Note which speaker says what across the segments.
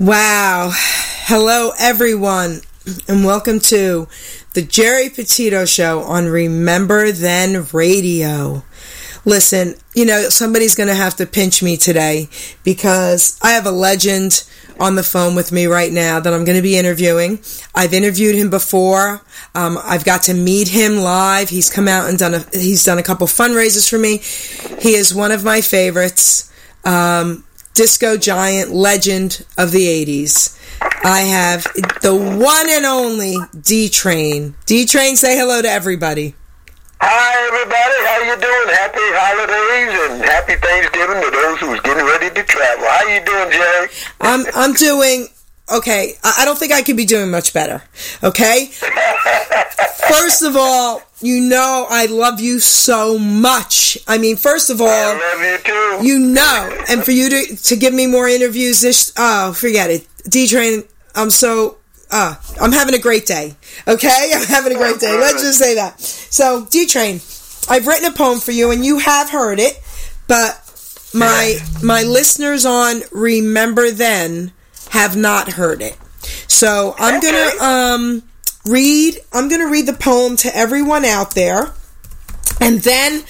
Speaker 1: Wow. Hello, everyone, and welcome to the Geri Petito Show on Remember Then Radio. Listen, you know, somebody's going to have to pinch me today because I have a legend on the phone with me right now that I'm going to be interviewing. I've interviewed him before. Um, I've got to meet him live. He's come out and done a, he's done a couple fundraisers for me. He is one of my favorites. Um, disco giant legend of the 80s. I have the one and only D Train. D Train, say hello to everybody.
Speaker 2: Hi everybody, how you doing? Happy holidays and happy Thanksgiving to those who's getting ready to travel. How you doing, Geri?
Speaker 1: I'm I'm doing okay. I don't think I could be doing much better. Okay. First of all, you know I love you so much. I mean, first of all, I
Speaker 2: love you too.
Speaker 1: You know, and for you to to give me more interviews, this oh, forget it. D Train, I'm so uh, I'm having a great day. Okay, I'm having a great day. Let's just say that. So, D Train, I've written a poem for you, and you have heard it, but my my listeners on Remember Then have not heard it. So I'm gonna um read I'm going to read the poem to everyone out there. And then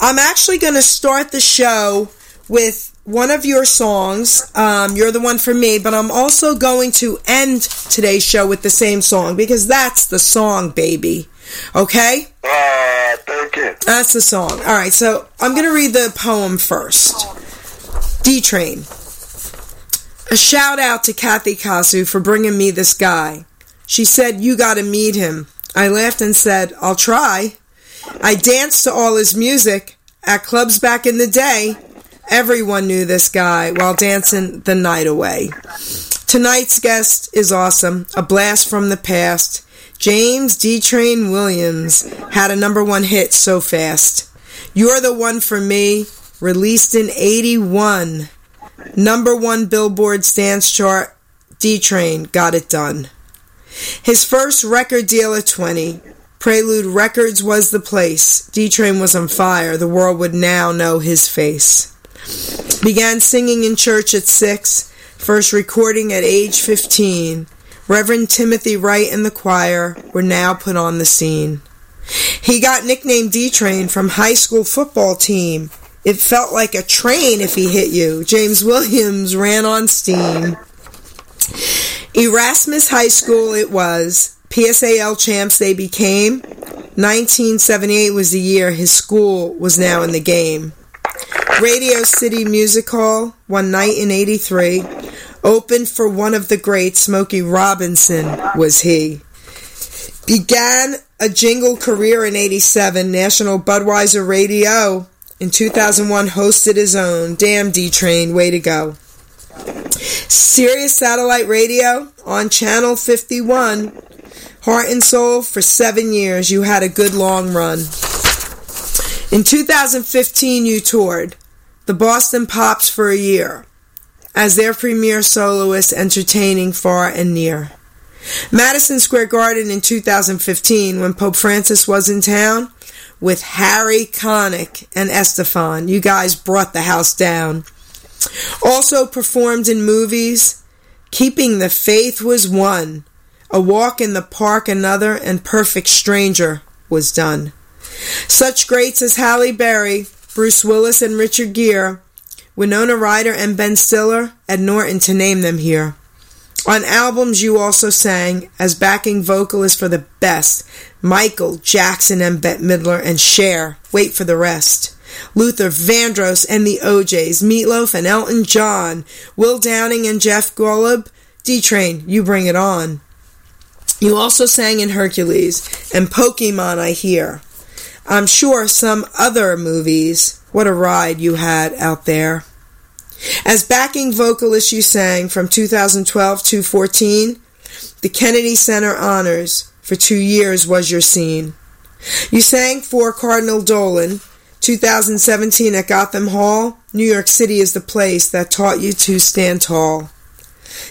Speaker 1: I'm actually going to start the show with one of your songs. Um, you're the one for me, but I'm also going to end today's show with the same song because that's the song, baby. Okay?
Speaker 2: Uh, thank you.
Speaker 1: That's the song. All right, so I'm going to read the poem first. D Train. A shout out to Kathy Kasu for bringing me this guy. She said, You gotta meet him. I laughed and said, I'll try. I danced to all his music at clubs back in the day. Everyone knew this guy while dancing the night away. Tonight's guest is awesome, a blast from the past. James D. Train Williams had a number one hit so fast. You're the one for me, released in 81. Number one Billboard dance chart, D Train got it done. His first record deal at 20. Prelude Records was the place. D Train was on fire. The world would now know his face. Began singing in church at 6. First recording at age 15. Reverend Timothy Wright and the choir were now put on the scene. He got nicknamed D Train from high school football team. It felt like a train if he hit you. James Williams ran on steam. Erasmus High School it was. PSAL champs they became. 1978 was the year his school was now in the game. Radio City Music Hall, one night in 83, opened for one of the greats, Smokey Robinson was he. Began a jingle career in 87, National Budweiser Radio. In 2001, hosted his own. Damn D Train, way to go. Sirius Satellite Radio on Channel 51. Heart and Soul for seven years. You had a good long run. In 2015, you toured the Boston Pops for a year as their premier soloist, entertaining far and near. Madison Square Garden in 2015, when Pope Francis was in town, with Harry Connick and Estefan. You guys brought the house down. Also performed in movies, Keeping the Faith was one, A Walk in the Park another, and Perfect Stranger was done. Such greats as Halle Berry, Bruce Willis, and Richard Gere, Winona Ryder and Ben Stiller, Ed Norton to name them here. On albums, you also sang as backing vocalist for the best Michael, Jackson, and Bette Midler, and Cher. Wait for the rest. Luther Vandross and the O'Jays, Meatloaf and Elton John, Will Downing and Jeff Golub, D Train, you bring it on. You also sang in Hercules and Pokemon, I hear. I'm sure some other movies. What a ride you had out there. As backing vocalist, you sang from 2012 to 14. The Kennedy Center Honors for two years was your scene. You sang for Cardinal Dolan, 2017 at Gotham Hall, New York City is the place that taught you to stand tall.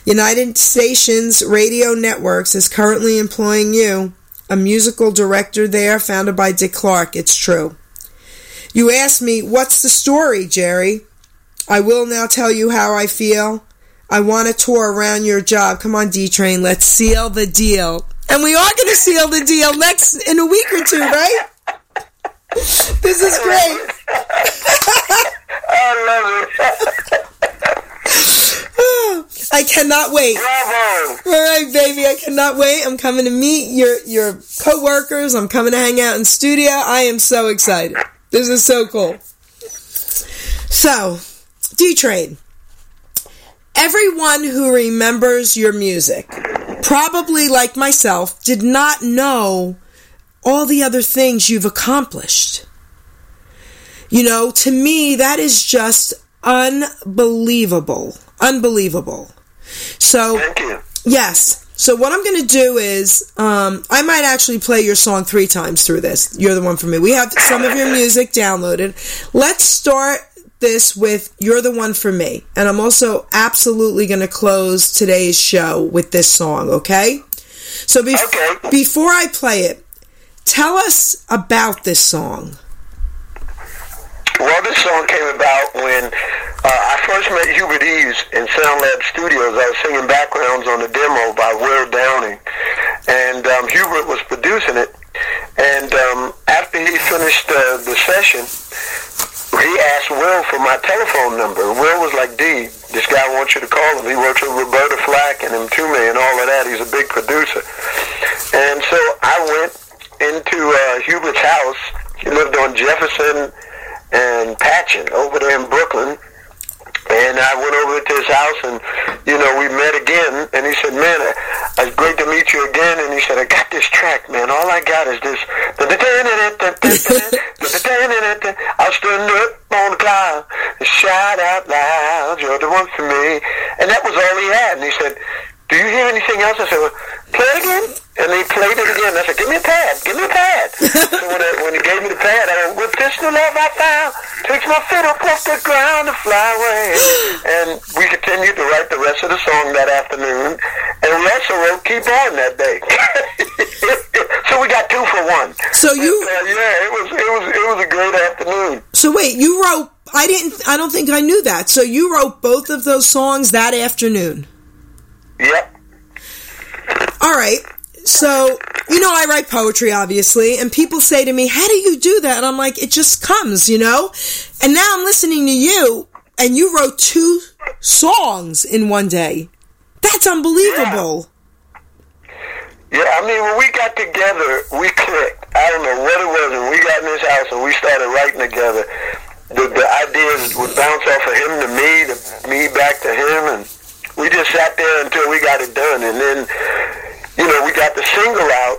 Speaker 1: United Stations Radio Networks is currently employing you, a musical director there founded by Dick Clark, it's true. You ask me, what's the story, Geri? I will now tell you how I feel. I want a tour around your job. Come on, D Train, let's seal the deal. And we are going to seal the deal next in a week or two, right? This is great.
Speaker 2: I love it.
Speaker 1: I cannot wait.
Speaker 2: Bravo.
Speaker 1: All right, baby, I cannot wait. I'm coming to meet your your coworkers. I'm coming to hang out in studio. I am so excited. This is so cool. So, D Train. Everyone who remembers your music, probably like myself, did not know all the other things you've accomplished. You know, to me, that is just unbelievable. Unbelievable. So,
Speaker 2: Thank you.
Speaker 1: yes. So, what I'm going to do is, um, I might actually play your song three times through this. You're the one for me. We have some of your music downloaded. Let's start this with You're the One for Me. And I'm also absolutely going to close today's show with this song, okay? So, bef-
Speaker 2: Okay.
Speaker 1: before I play it, tell us about this song.
Speaker 2: Well, this song came about when uh, I first met Hubert Eaves in Sound Lab Studios. I was singing backgrounds on a demo by Will Downing, and um, Hubert was producing it. And um, after he finished uh, the session, he asked Will for my telephone number. Will was like, D, this guy wants you to call him. He works with Roberta Flack and Mtume and all of that. He's a big producer. And so I went into uh, Hubert's house. He lived on Jefferson and Patchen over there in Brooklyn. And I went over to his house, and you know we met again. And he said, "Man, uh, it's great to meet you again." And he said, "I got this track, man. All I got is this." I'll stand up on the cloud and shout out loud, "You're the one for me." And that was all he had. And he said, "Do you hear anything else?" I said, well, "Play again." And he played it again. I said, "Give me a pad. Give me a pad." so when, when he gave me the pad, I went, "With this new love I found, takes my fiddle off the ground to fly away." And we continued to write the rest of the song that afternoon. And we also wrote "Keep On" that day. so we got two for one.
Speaker 1: So you,
Speaker 2: Uh, yeah, it was it was it was a great afternoon.
Speaker 1: so wait, you wrote, I didn't, I don't think I knew that. So you wrote both of those songs that afternoon.
Speaker 2: Yep.
Speaker 1: All right. So, you know, I write poetry, obviously, and people say to me, How do you do that? And I'm like, It just comes, you know? And now I'm listening to you, and you wrote two songs in one day. That's unbelievable.
Speaker 2: Yeah, I mean, when we got together, we clicked. I don't know what it was. When we got in this house and we started writing together, the, the ideas would bounce off of him to me, to me back to him, and we just sat there until we got it done. And then, you know, we got the single out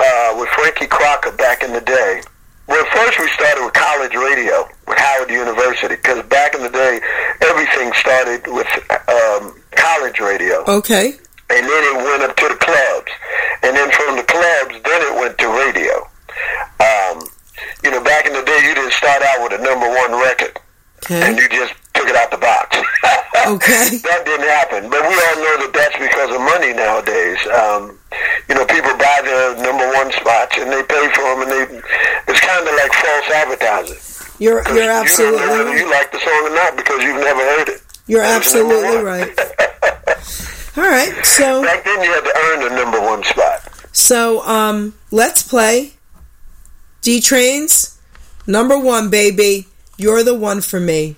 Speaker 2: uh, with Frankie Crocker back in the day. Well, first we started with college radio with Howard University because back in the day, everything started with um, college radio
Speaker 1: Okay.
Speaker 2: and then it went up to the clubs, and then from the clubs, then it went to radio. Um, you know, back in the day, you didn't start out with a number one record, and you just took it out the box.
Speaker 1: Okay.
Speaker 2: that didn't happen, but we all know that that's because of money nowadays. Um, you know, people buy the number one spots, and they pay for them, and they it's kind of like false advertising.
Speaker 1: You're, you're
Speaker 2: you don't know
Speaker 1: absolutely
Speaker 2: whether
Speaker 1: right.
Speaker 2: you like the song or not because you've never heard it.
Speaker 1: You're absolutely right. All right. So,
Speaker 2: Back then, you had to earn the number one spot.
Speaker 1: so, um, let's play D Trains, number one, baby. You're the one for me.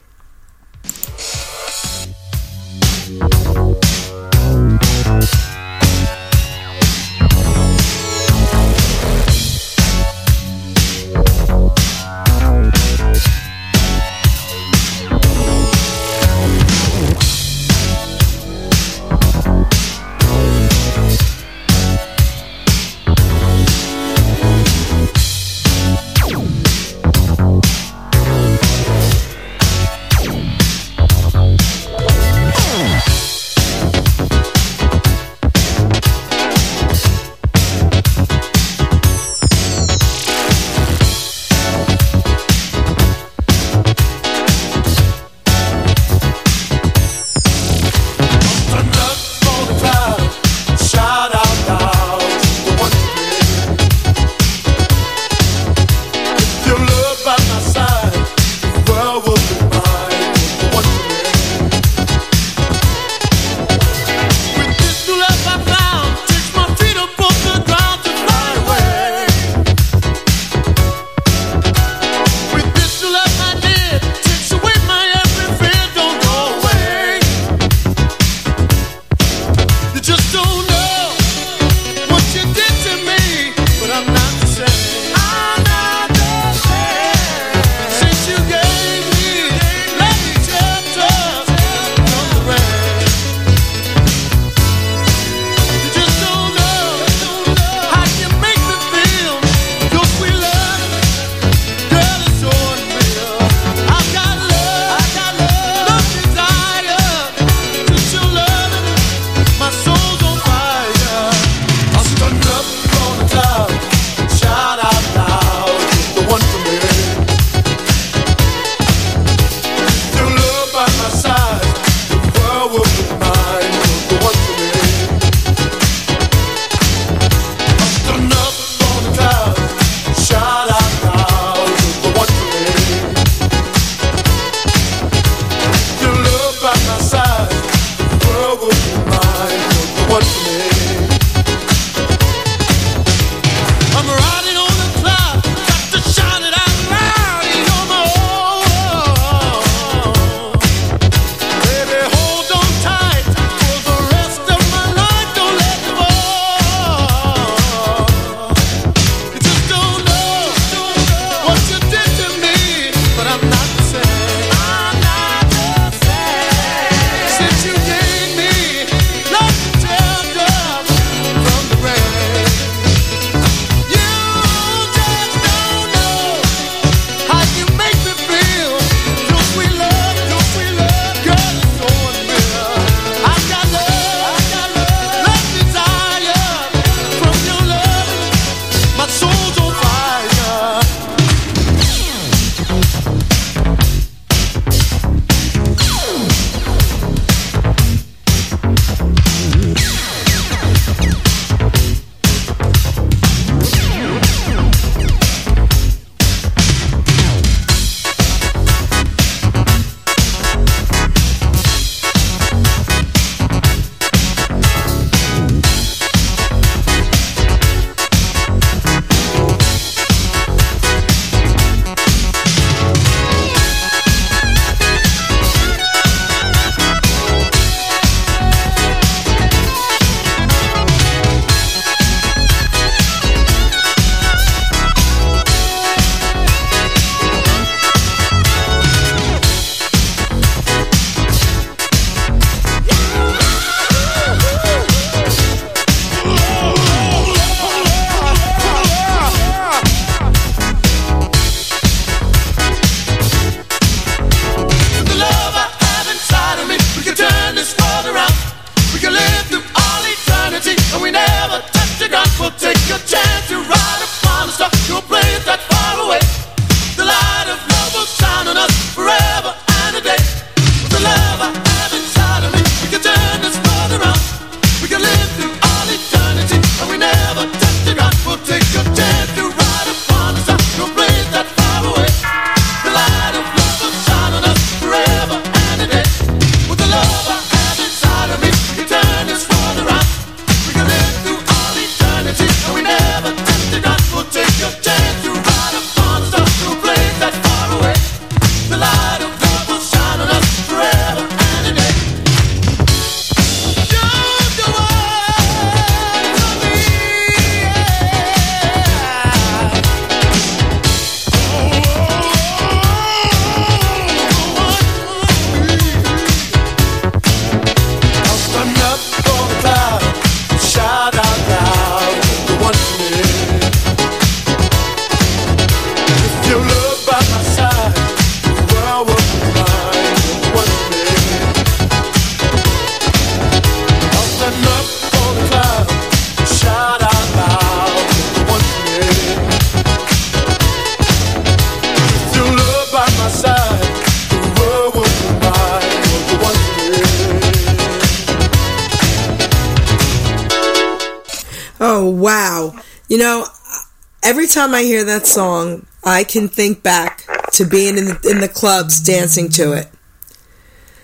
Speaker 1: Time I hear that song, I can think back to being in the, in the clubs dancing to it.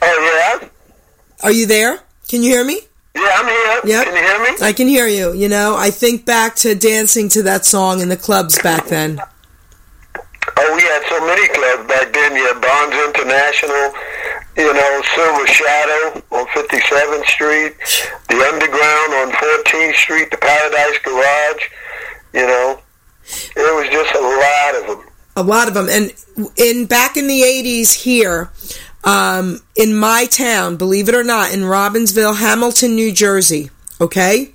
Speaker 2: Oh yeah.
Speaker 1: Are you there? Can you hear me?
Speaker 2: Yeah, I'm here.
Speaker 1: Yep.
Speaker 2: Can you hear me?
Speaker 1: I can hear you. You know, I think back to dancing to that song in the clubs back then.
Speaker 2: Oh, we had so many clubs back then. You had Bonds International, you know, Silver Shadow on 57th Street, the Underground on 14th Street, the Paradise Garage. You know, it was just a lot of them.
Speaker 1: A lot of them, and in back in the '80s here, um, in my town, believe it or not, in Robbinsville, Hamilton, New Jersey. Okay,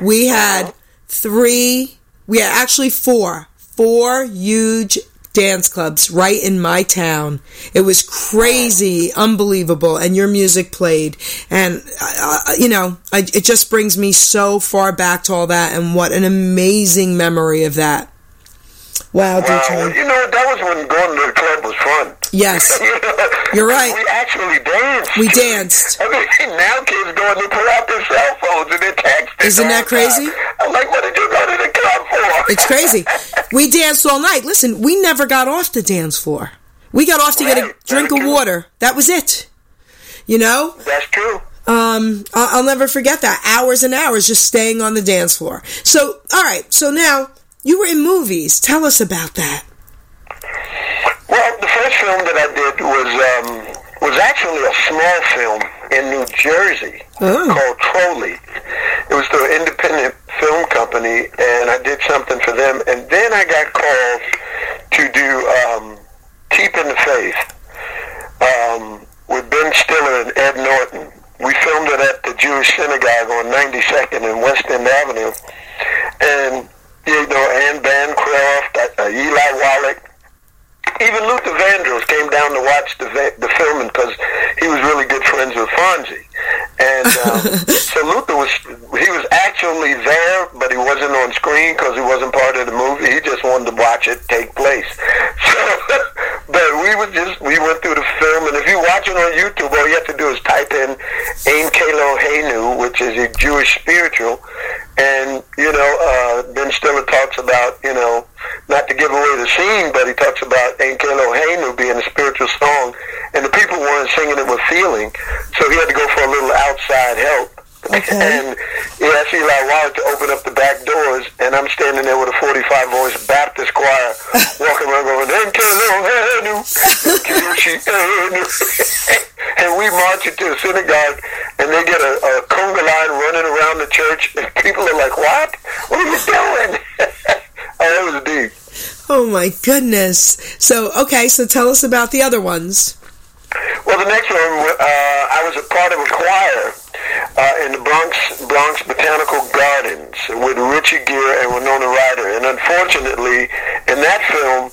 Speaker 1: we had three. We had actually four, four huge dance clubs right in my town. It was crazy, unbelievable, and your music played, and uh, uh, you know, I, it just brings me so far back to all that, and what an amazing memory of that. Wow,
Speaker 2: you know that was when going to the club was fun.
Speaker 1: Yes,
Speaker 2: You know,
Speaker 1: You're right.
Speaker 2: We actually danced.
Speaker 1: we danced.
Speaker 2: I mean, now kids go and they pull out their cell phones and they're texting.
Speaker 1: Isn't that crazy?
Speaker 2: I'm like, what did you go to the club for?
Speaker 1: It's crazy. We danced all night. Listen, we never got off the dance floor. We got off to get a drink
Speaker 2: very
Speaker 1: of
Speaker 2: true.
Speaker 1: water. That was it. You know,
Speaker 2: That's true.
Speaker 1: um, I'll never forget that. Hours and hours just staying on the dance floor. So, all right. So now you were in movies. Tell us about that.
Speaker 2: Well, the first film that I did was um, was actually a small film in New Jersey
Speaker 1: Oh.
Speaker 2: called Trolley. It was through an independent film company, and I did something for them. And then I got called to do um, Keeping the Faith um, with Ben Stiller and Ed Norton. We filmed it at the Jewish Synagogue on 92nd and West End Avenue. And, you know, Anne Bancroft, uh, Eli Wallach, even Luther Vandross came down to watch the va- the filming because he was really good friends with Fonzie, and um, so Luther was he was actually there, but he wasn't on screen because he wasn't part of the movie. He just wanted to watch it take place. So, but we was just we went through the film, and if you watch it on YouTube, all you have to do is type in Ein Keloheinu, which is a Jewish spiritual, and you know uh, Ben Stiller talks about you know not to give away the scene, but he talks about Ein Keloheinu being a spiritual song, and the people weren't singing it with feeling, so he had to go for a little outside help.
Speaker 1: Okay.
Speaker 2: And he asked Eli Wallach to open up the back doors, and I'm standing there with a 45 voice Baptist choir walking around going, Ein Kalo Heinu, and we march into the synagogue, and they get a, a conga line running around the church, and people are like, what? What are you doing? oh, that was deep.
Speaker 1: Oh my goodness. So, okay. So tell us about the other ones.
Speaker 2: Well, the next one, uh, I was a part of a choir uh, in the Bronx Bronx Botanical Gardens with Richie Gere and Winona Ryder. And unfortunately, in that film,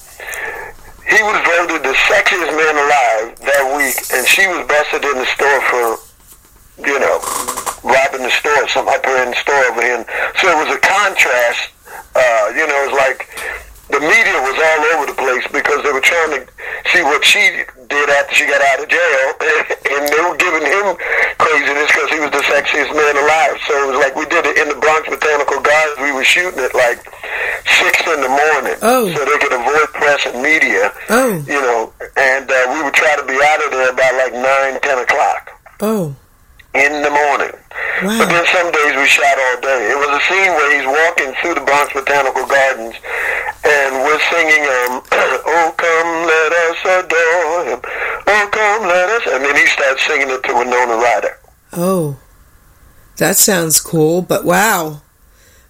Speaker 2: he was voted the sexiest man alive that week, and she was busted in the store for, you know, robbing the store, some upper end store over here. So it was a contrast. Uh, you know, it was like the media was all over the place because they were trying to see what she did after she got out of jail, and they were giving him craziness because he was the sexiest man alive. So it was like we did it in the Bronx Botanical Gardens. We were shooting at like six in the morning,
Speaker 1: Oh.
Speaker 2: so they could avoid press and media.
Speaker 1: Oh.
Speaker 2: you know, and uh, we would try to be out of there by like nine, ten o'clock
Speaker 1: Oh.
Speaker 2: in the morning.
Speaker 1: Wow.
Speaker 2: But then some days we shot all day. It was a scene where he's walking through the Bronx Botanical Gardens, and we're singing, um, "Oh come, let us adore him. Oh come, let us," and then he starts singing it to Winona Ryder.
Speaker 1: Oh, that sounds cool, but wow.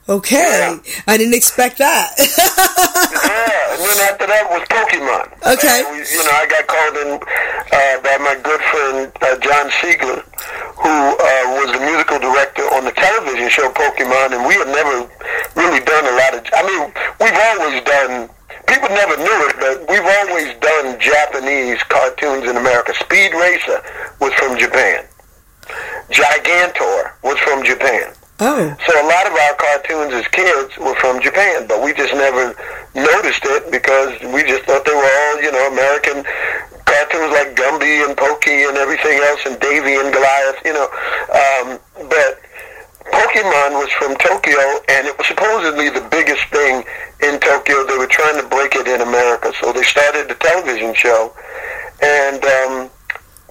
Speaker 1: Okay,
Speaker 2: Yeah.
Speaker 1: I didn't expect that.
Speaker 2: Yeah, and then after that was Pokemon.
Speaker 1: Okay.
Speaker 2: We, you know, I got called in uh, by my good friend uh, John Siegler, who uh, was the musical director on the television show Pokemon, and we had never really done a lot of. I mean, we've always done. People never knew it, but we've always done Japanese cartoons in America. Speed Racer was from Japan. Gigantor was from Japan.
Speaker 1: oh,
Speaker 2: So a lot of our cartoons as kids were from Japan, but we just never noticed it because we just thought they were all, you know, American cartoons like Gumby and Pokey and everything else and Davey and Goliath, you know. Um, but Pokemon was from Tokyo, and it was supposedly the biggest thing in Tokyo. They were trying to break it in America, so they started the television show. And um,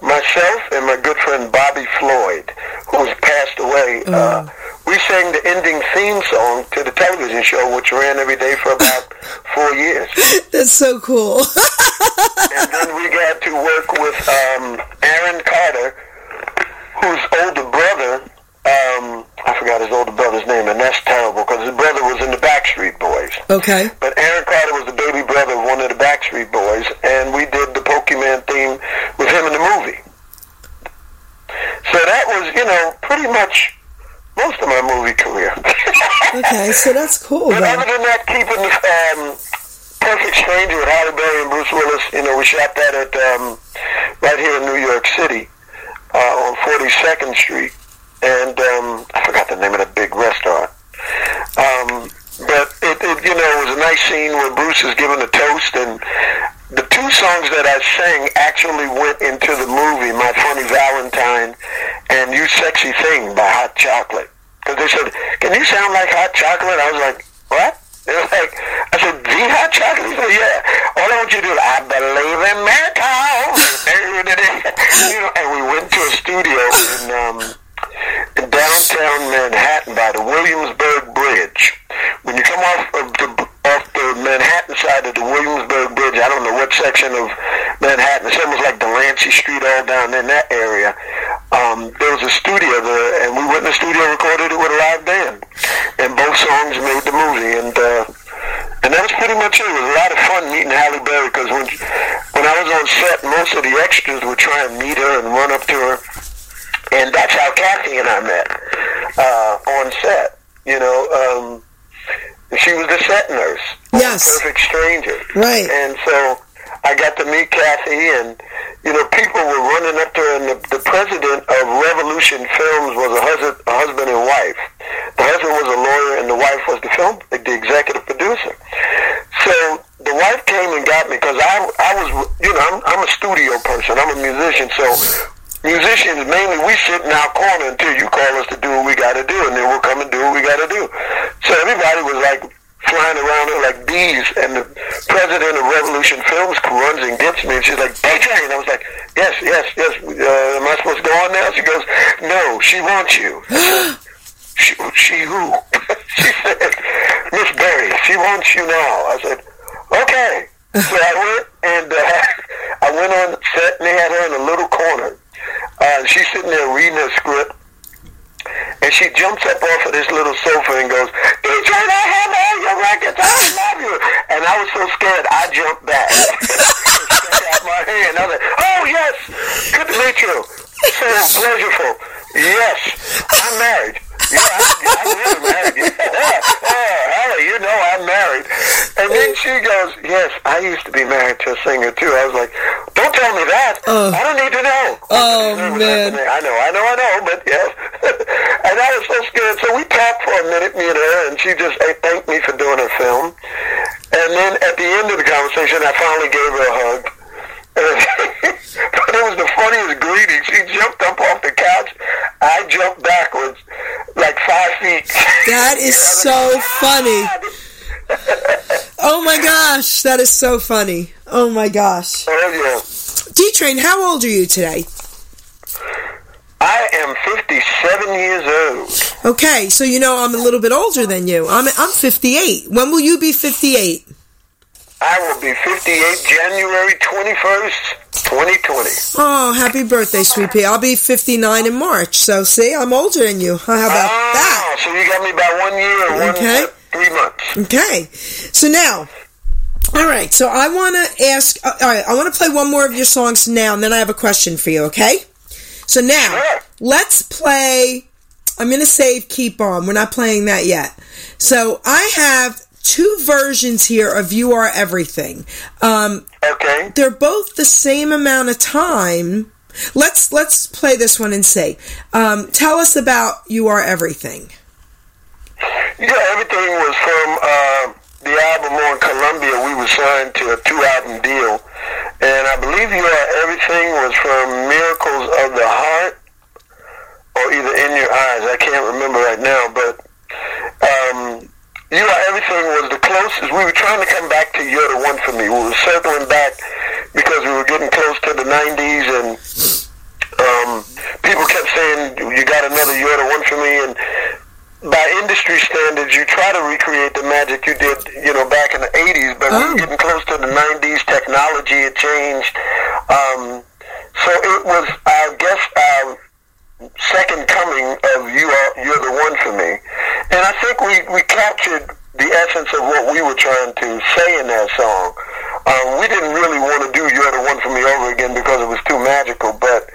Speaker 2: myself and my good friend Bobby Floyd, who has passed away, mm. uh, we sang the ending theme song to the television show, which ran every day for about four years.
Speaker 1: That's so cool.
Speaker 2: and then we got to work with um, Aaron Carter, whose older brother, um, I forgot his older brother's name, and that's terrible because his brother was in the Backstreet Boys.
Speaker 1: Okay.
Speaker 2: But Aaron Carter was the baby brother of one of the Backstreet Boys, and we did the Pokemon theme with him in the movie. So that was, you know, pretty much most of my movie career.
Speaker 1: okay, so that's cool.
Speaker 2: But other than that, keeping um, Perfect Stranger with Halle Berry and Bruce Willis, you know, we shot that at um, right here in New York City uh, on 42nd Street, and um, I forgot the name of that big restaurant. Um, but it, it, you know, it was a nice scene where Bruce is giving a toast, and the two songs that I sang actually went into the movie My Funny Valentine and You Sexy Thing by Hot Chocolate. Because they said, can you sound like Hot Chocolate? I was like, what? They were like, I said, the Hot Chocolate? Said, yeah. All I want you to do is, I believe in miracles. you know, and we went to a studio in, um, in downtown Manhattan by the Williamsburg Bridge. When you come off of the the Manhattan side of the Williamsburg Bridge. I don't know what section of Manhattan. It's almost like Delancey Street all down in that area. Um, there was a studio there, and we went in the studio and recorded it with a live band. And both songs made the movie. And uh, and that was pretty much it. It was a lot of fun meeting Halle Berry because when, when I was on set, most of the extras would try and meet her and run up to her. And that's how Kathy and I met uh, on set. You know, um, she was the set nurse.
Speaker 1: Yes.
Speaker 2: Perfect stranger.
Speaker 1: Right.
Speaker 2: And so I got to meet Kathy, and you know, people were running up to her, and the, the president of Revolution Films was a husband, a husband and wife. The husband was a lawyer, and the wife was the film, the executive producer. So the wife came and got me because I, I was, you know, I'm, I'm a studio person. I'm a musician, so musicians mainly we sit in our corner until you call us to do what we got to do, and then we'll come and do what we got to do. So everybody was like flying around like bees, and the president of Revolution Films runs and gets me, and she's like, "Hey, Jane," I was like, "Yes, yes, yes. Uh, am I supposed to go on now?" She goes, "No, she wants you." she, she who? she said, Miss Berry, she wants you now. I said, okay. So I went and uh, I went on set and they had her in a little corner uh, she's sitting there reading her script, and she jumps up off of this little sofa and goes, DJ, I have all your records. I love you. And I was so scared, I jumped back. Stuck out my hand. I was like, oh, yes. Good to meet you. So pleasureful. Yes, I'm married. Yeah, I, I'm really married. Yeah. Oh, Halle, you know I'm married. And then she goes, yes, I used to be married to a singer, too. I was like, don't tell me that. Uh, I don't need to know.
Speaker 1: Oh, man.
Speaker 2: I know, I know, I know, but yes. and I was so scared. So we talked for a minute, me and her, and she just thanked me for doing her film. And then at the end of the conversation, I finally gave her a hug. but it was the funniest greeting. She jumped up off the couch. I jumped backwards like five feet.
Speaker 1: That is so funny. oh my gosh, that is so funny. Oh my gosh.
Speaker 2: Oh yeah.
Speaker 1: D Train, how old are you today?
Speaker 2: I am 57 years old.
Speaker 1: Okay, so you know I'm a little bit older than you. I'm I'm 58. When will you be 58?
Speaker 2: I will be 58 January 21st, 2020.
Speaker 1: Oh, happy birthday, sweet pea. I'll be 59 in March. So, see, I'm older than you. How about
Speaker 2: oh,
Speaker 1: that?
Speaker 2: So you got me about one year, one, okay. three months.
Speaker 1: Okay. So now, all right. So I want to ask, uh, all right, I want to play one more of your songs now, and then I have a question for you, okay? So now,
Speaker 2: sure.
Speaker 1: Let's play. I'm going to save Keep On. We're not playing that yet. So I have two versions here of You Are Everything. Um,
Speaker 2: okay.
Speaker 1: They're both the same amount of time. Let's let's play this one and say, um, tell us about You Are Everything.
Speaker 2: Yeah, everything was from uh, the album on Columbia. We were signed to a two-album deal, and I believe You Are Everything was from Miracles of the Heart or either In Your Eyes. I can't remember right now, but thing was the closest. We were trying to come back to You're the One for Me. We were circling back because we were getting close to the 90s and um, people kept saying, you got another You're the One for Me. And by industry standards, you try to recreate the magic you did, you know, back in the 80s. But oh. we were getting close to the 90s. Technology had changed. Um, so it was, I guess, our second coming of you are you're the one for me, and I think we we captured the essence of what we were trying to say in that song. Um, we didn't really want to do "You're the One for Me" over again because it was too magical, but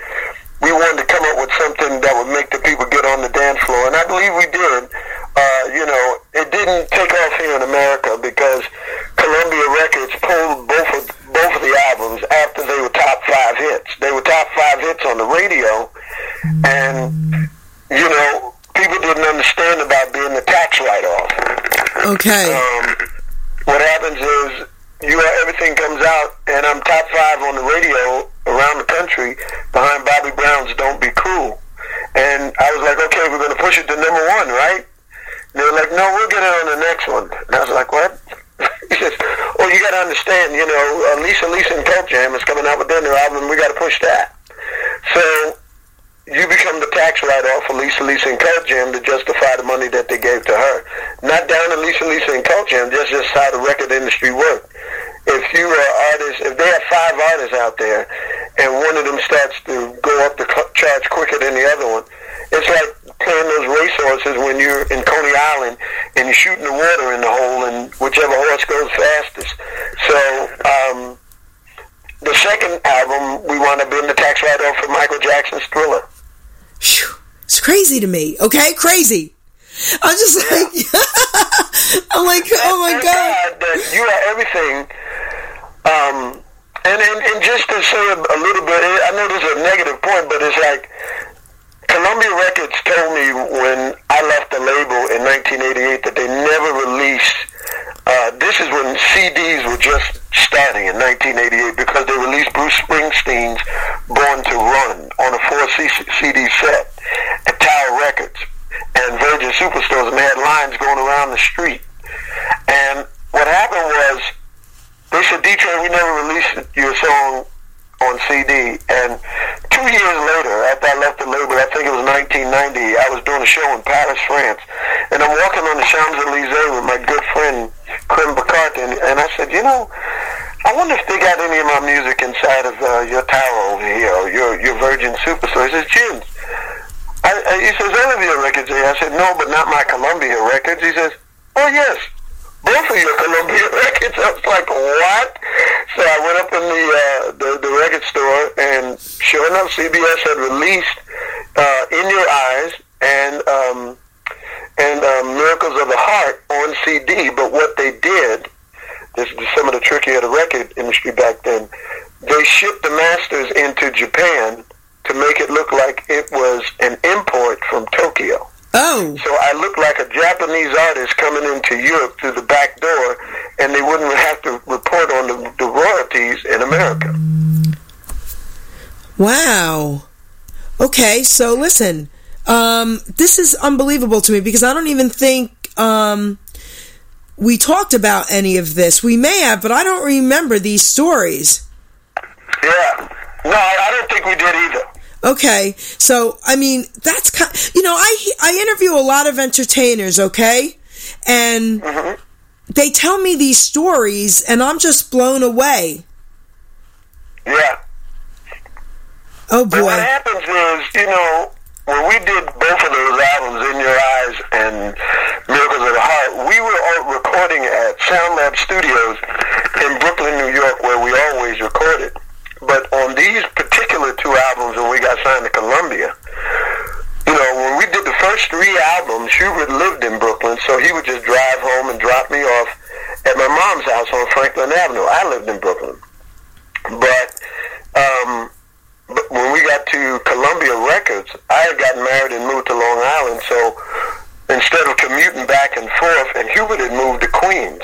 Speaker 2: we wanted to come up with something that would make the people get on the dance floor, and I believe we did. Uh, you know, it didn't take off here in America because Columbia Records pulled both of both of the albums after they were top five hits. They were top five hits on the radio, and you know, people didn't understand about being the tax write-off.
Speaker 1: Okay.
Speaker 2: Um, what happens is you everything comes out, and I'm top five on the radio around the country behind Bobby Brown's "Don't Be Cool," and I was like, okay, we're going to push it to number one, right? And they were like, no, we'll get it on the next one. And I was like, what? he says, well, you got to understand, you know, uh, Lisa Lisa and Cult Jam is coming out with their new album. We got to push that. So you become the tax write-off for Lisa Lisa and Cult Jam to justify the money that they gave to her. Not down to Lisa Lisa and Cult Jam, just just how the record industry worked. If you are artists, if they have five artists out there, and one of them starts to go up the charts quicker than the other one, it's like playing those racehorses when you're in Coney Island and you're shooting the water in the hole, and whichever horse goes fastest. So. um the second album, we wound up being the tax write-off for Michael Jackson's Thriller.
Speaker 1: It's crazy to me. Okay, crazy. I'm just yeah. like, I'm like, oh my god.
Speaker 2: That you are everything. Um, and, and and just to say a, a little bit, I know this is a negative point, but it's like Columbia Records told me when I left the label in 1988 that they never released. Uh, this is when CDs were just starting in 1988 because they released Bruce Springsteen's Born to Run on a four CD set at Tower Records and Virgin Superstores, and they had lines going around the street. And what happened was they said, Detroit, we never released your song on CD. And two years later, after I left the label, I think it was 1990, I was doing a show in Paris, France. And I'm walking on the Champs-Elysees with my good friend, Clem Bacart, and, and I said, you know, I wonder if they got any of my music inside of uh, your tower over here, or your, your Virgin Superstore. He says, Jim's. I, I, he says, Olivia records here. I said, no, but not my Columbia records. He says, oh, yes both of your Columbia records. I was like, what? So I went up in the uh, the, the record store, and sure enough, CBS had released uh, "In Your Eyes" and um, and uh, "Miracles of the Heart" on CD. But what they did, this is some of the trickery of the record industry back then. They shipped the masters into Japan to make it look like it was an import from Tokyo.
Speaker 1: Oh.
Speaker 2: So I looked like a Japanese artist coming into Europe through the back door, and they wouldn't have to report on the, the royalties in America.
Speaker 1: Wow. Okay, so listen, um, this is unbelievable to me because I don't even think um, we talked about any of this. We may have, but I don't remember these stories.
Speaker 2: Yeah. No, I don't think we did either.
Speaker 1: Okay, so I mean that's kind. You know, I I interview a lot of entertainers. Okay, and mm-hmm. they tell me these stories, and I'm just blown away.
Speaker 2: Yeah.
Speaker 1: Oh boy. But
Speaker 2: what happens is, you know, when we did both of those albums, In Your Eyes and Miracles of the Heart, we were recording at Sound Lab Studios in Brooklyn, New York, where we always recorded. But on these particular two albums, when we got signed to Columbia, you know, when we did the first three albums, Hubert lived in Brooklyn, so he would just drive home and drop me off at my mom's house on Franklin Avenue. I lived in Brooklyn. But, um, but when we got to Columbia Records, I had gotten married and moved to Long Island, so instead of commuting back and forth, and Hubert had moved to Queens.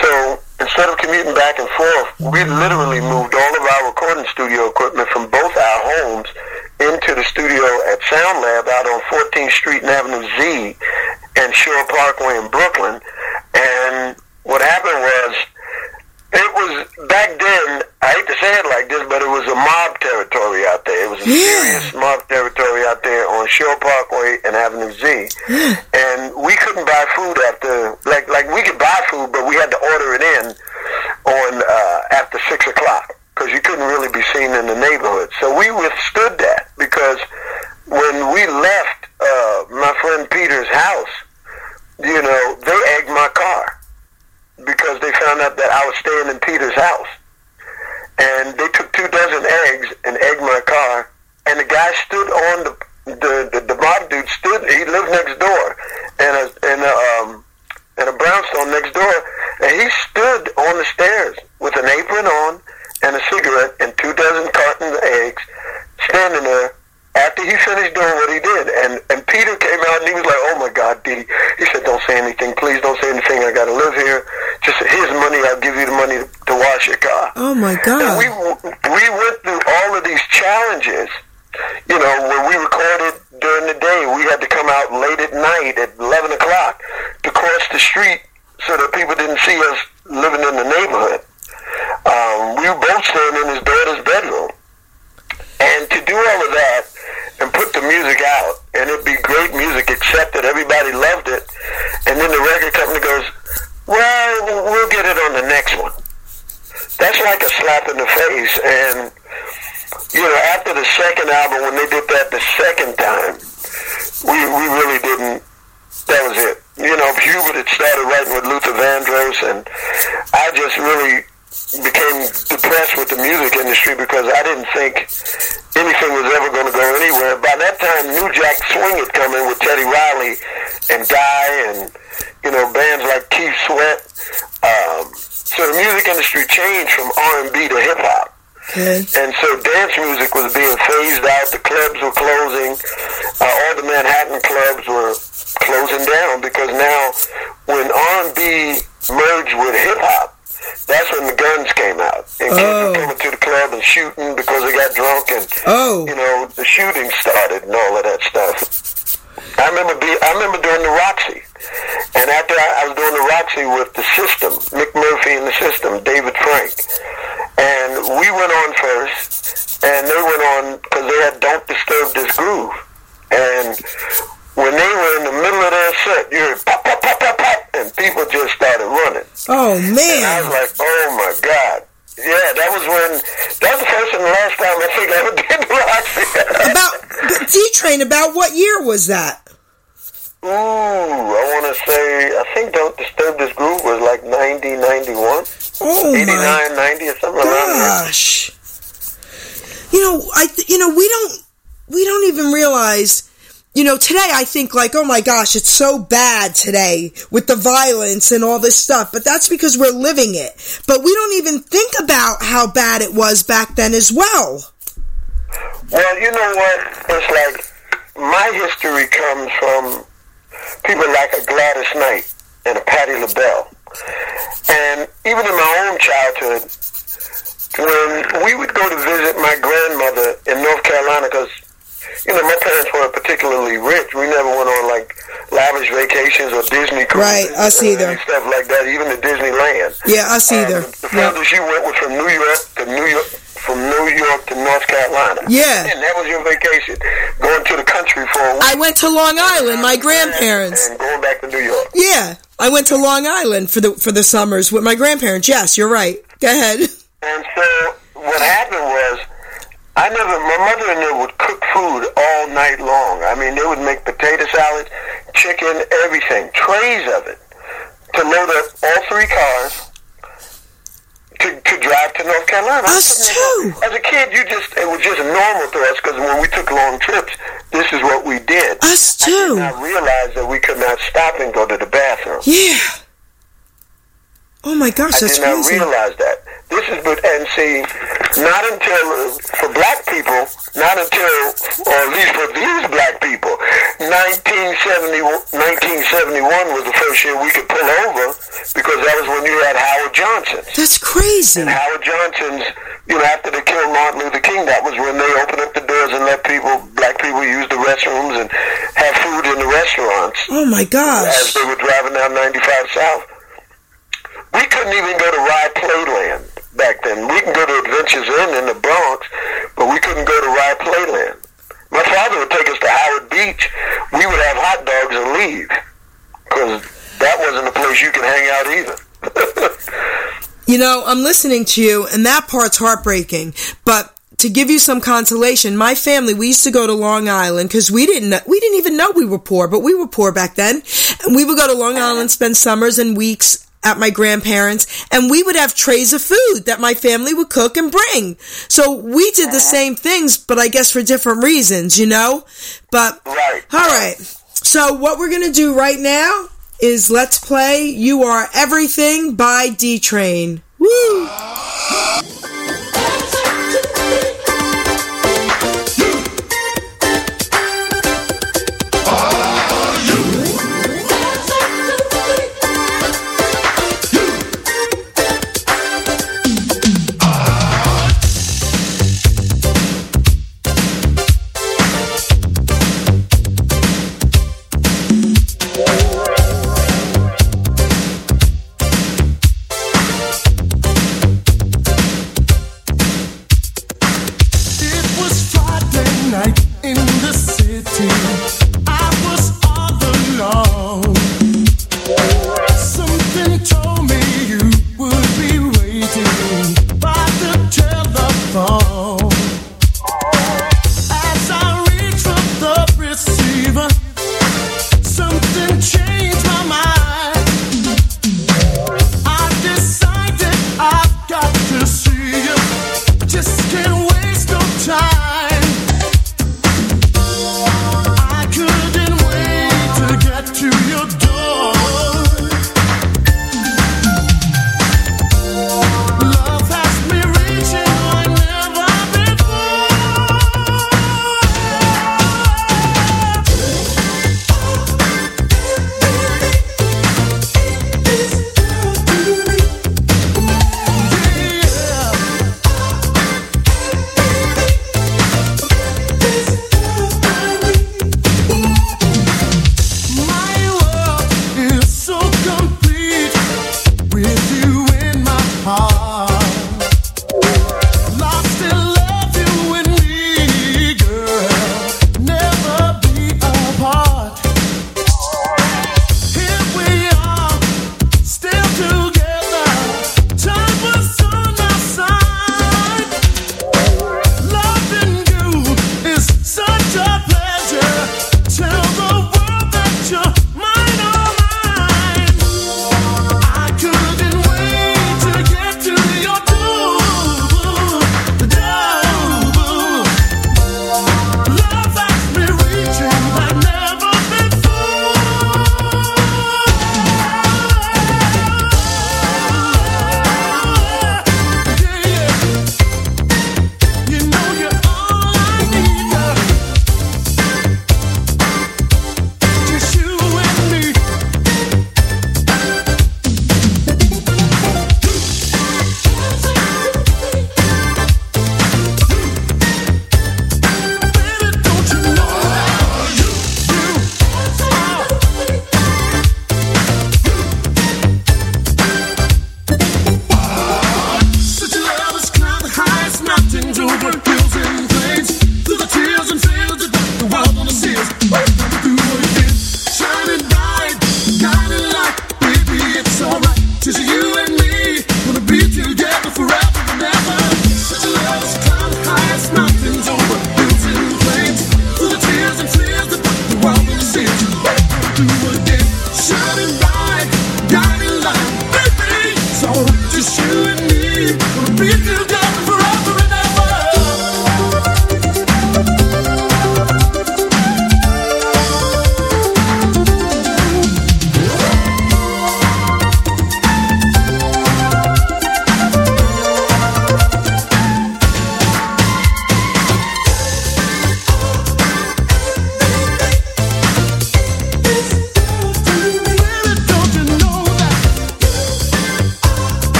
Speaker 2: So instead of commuting back and forth, we literally moved all of our recording studio equipment from both our homes into the studio at Sound Lab out on 14th Street and Avenue Z and Shore Parkway in Brooklyn. And what happened was it was back then. I hate to say it like this, but it was a mob territory out there. It was a
Speaker 1: Yeah.
Speaker 2: serious mob territory out there on Shore Parkway and Avenue Z. And we couldn't buy food after, like, like we could buy food, but we had to order it in on uh, after six o'clock because you couldn't really be seen in the neighborhood. So we withstood that And the System, David Frank, and we went on first, and they went on because they had "Don't Disturb This Groove," and when they were in the middle of their set, you heard pop, pop, pop, pop, pop, and people just started running.
Speaker 1: Oh man.
Speaker 2: And I was like, oh my God. Yeah, that was when, that was the first and last time I think I ever did the Roxy.
Speaker 1: About D Train. About what year was that?
Speaker 2: Ooh, I want to say, I think Don't Disturb This Groove was like 90, 91,
Speaker 1: Oh
Speaker 2: 89,
Speaker 1: my
Speaker 2: 90 or something around there.
Speaker 1: gosh. You know, I th- you know we don't we don't even realize. You know, today I think like, oh my gosh, it's so bad today with the violence and all this stuff. But that's because we're living it. But we don't even think about how bad it was back then as well.
Speaker 2: Well, you know what? It's like my history comes from people like a Gladys Knight and a Patti LaBelle. And even in my own childhood, when we would go to visit my grandmother in North Carolina, because, you know, my parents weren't particularly rich. We never went on, like, lavish vacations or Disney cruises.
Speaker 1: Right, us
Speaker 2: or
Speaker 1: either.
Speaker 2: any Stuff like that, even to Disneyland.
Speaker 1: Yeah, us either.
Speaker 2: Um, the
Speaker 1: Yeah.
Speaker 2: furthest you went was from New York to New York, from New York to North Carolina.
Speaker 1: Yeah.
Speaker 2: And that was your vacation, going to the country for a week.
Speaker 1: I went to Long Island, my grandparents.
Speaker 2: And going back to New York.
Speaker 1: Yeah, I went to Long Island for the for the summers with my grandparents. Yes, you're right. Go ahead.
Speaker 2: And so what happened was, I never, my mother and them would cook food all night long. I mean, they would make potato salad, chicken, everything, trays of it, to load up all three cars to, to drive to North Carolina.
Speaker 1: Us too.
Speaker 2: As a kid, you just, it was just normal to us because when we took long trips, this is what we did.
Speaker 1: Us
Speaker 2: I did
Speaker 1: too.
Speaker 2: not realize that we could not stop and go to the bathroom.
Speaker 1: Yeah. Oh my gosh,
Speaker 2: I
Speaker 1: that's
Speaker 2: did not
Speaker 1: crazy.
Speaker 2: realize that. This is but and see, not until uh, for black people, not until or at least for these black people, 1970, 1971 was the first year we could pull over because that was when you had Howard Johnson.
Speaker 1: That's crazy.
Speaker 2: And Howard Johnson's, you know, after they killed Martin Luther King, that was when they opened up the doors and let people, black people, use the restrooms and have food in the restaurants
Speaker 1: Oh my gosh!
Speaker 2: as they were driving down 95 South. we couldn't even go to Rye Playland back then. We can go to Adventures Inn in the Bronx, but we couldn't go to Rye Playland. My father would take us to Howard Beach. We would have hot dogs and leave because that wasn't a place you could hang out either.
Speaker 1: you know, I'm listening to you, and that part's heartbreaking. But to give you some consolation, my family we used to go to Long Island because we didn't we didn't even know we were poor, but we were poor back then, and we would go to Long Island, spend summers and weeks at my grandparents and we would have trays of food that my family would cook and bring. So we did the same things, but I guess for different reasons, you know? But,
Speaker 2: right.
Speaker 1: all right. So what we're going to do right now is let's play You Are Everything by D Train. Woo!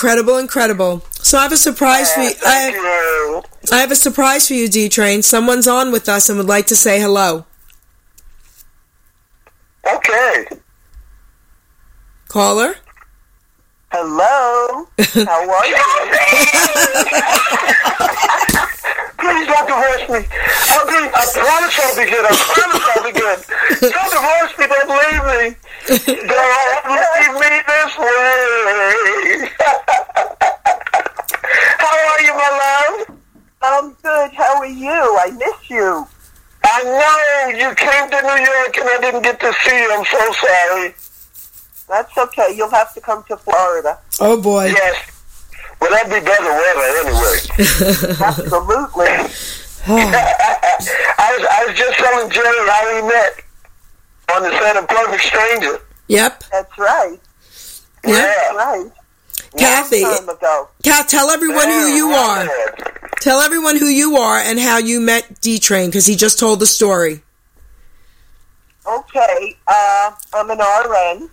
Speaker 1: Incredible, incredible. So I have a surprise for you. I have,
Speaker 2: you.
Speaker 1: I have a surprise for you, D Train. Someone's on with us and would like to say hello.
Speaker 2: Okay.
Speaker 1: Caller?
Speaker 3: Hello. How are you?
Speaker 2: Please don't divorce me. I'll be, I promise I'll be good. I promise I'll be good. Don't divorce me. Don't leave me. Don't leave me this way. How are you, my love?
Speaker 3: I'm good. How are you? I miss you.
Speaker 2: I know you came to New York and I didn't get to see you. I'm so sorry.
Speaker 3: That's okay. You'll have to come to Florida.
Speaker 1: Oh boy.
Speaker 2: Yes. Well, that'd be better weather anyway.
Speaker 3: Absolutely. Oh.
Speaker 2: I was I was just telling Geri how we met on the set of Perfect Stranger.
Speaker 1: Yep.
Speaker 3: That's right.
Speaker 1: Yeah.
Speaker 3: That's right.
Speaker 1: Kathy,
Speaker 3: Long time ago.
Speaker 1: Kat, tell everyone who you are. Tell everyone who you are and how you met D Train because he just told the story.
Speaker 3: Okay. Uh, I'm an RN,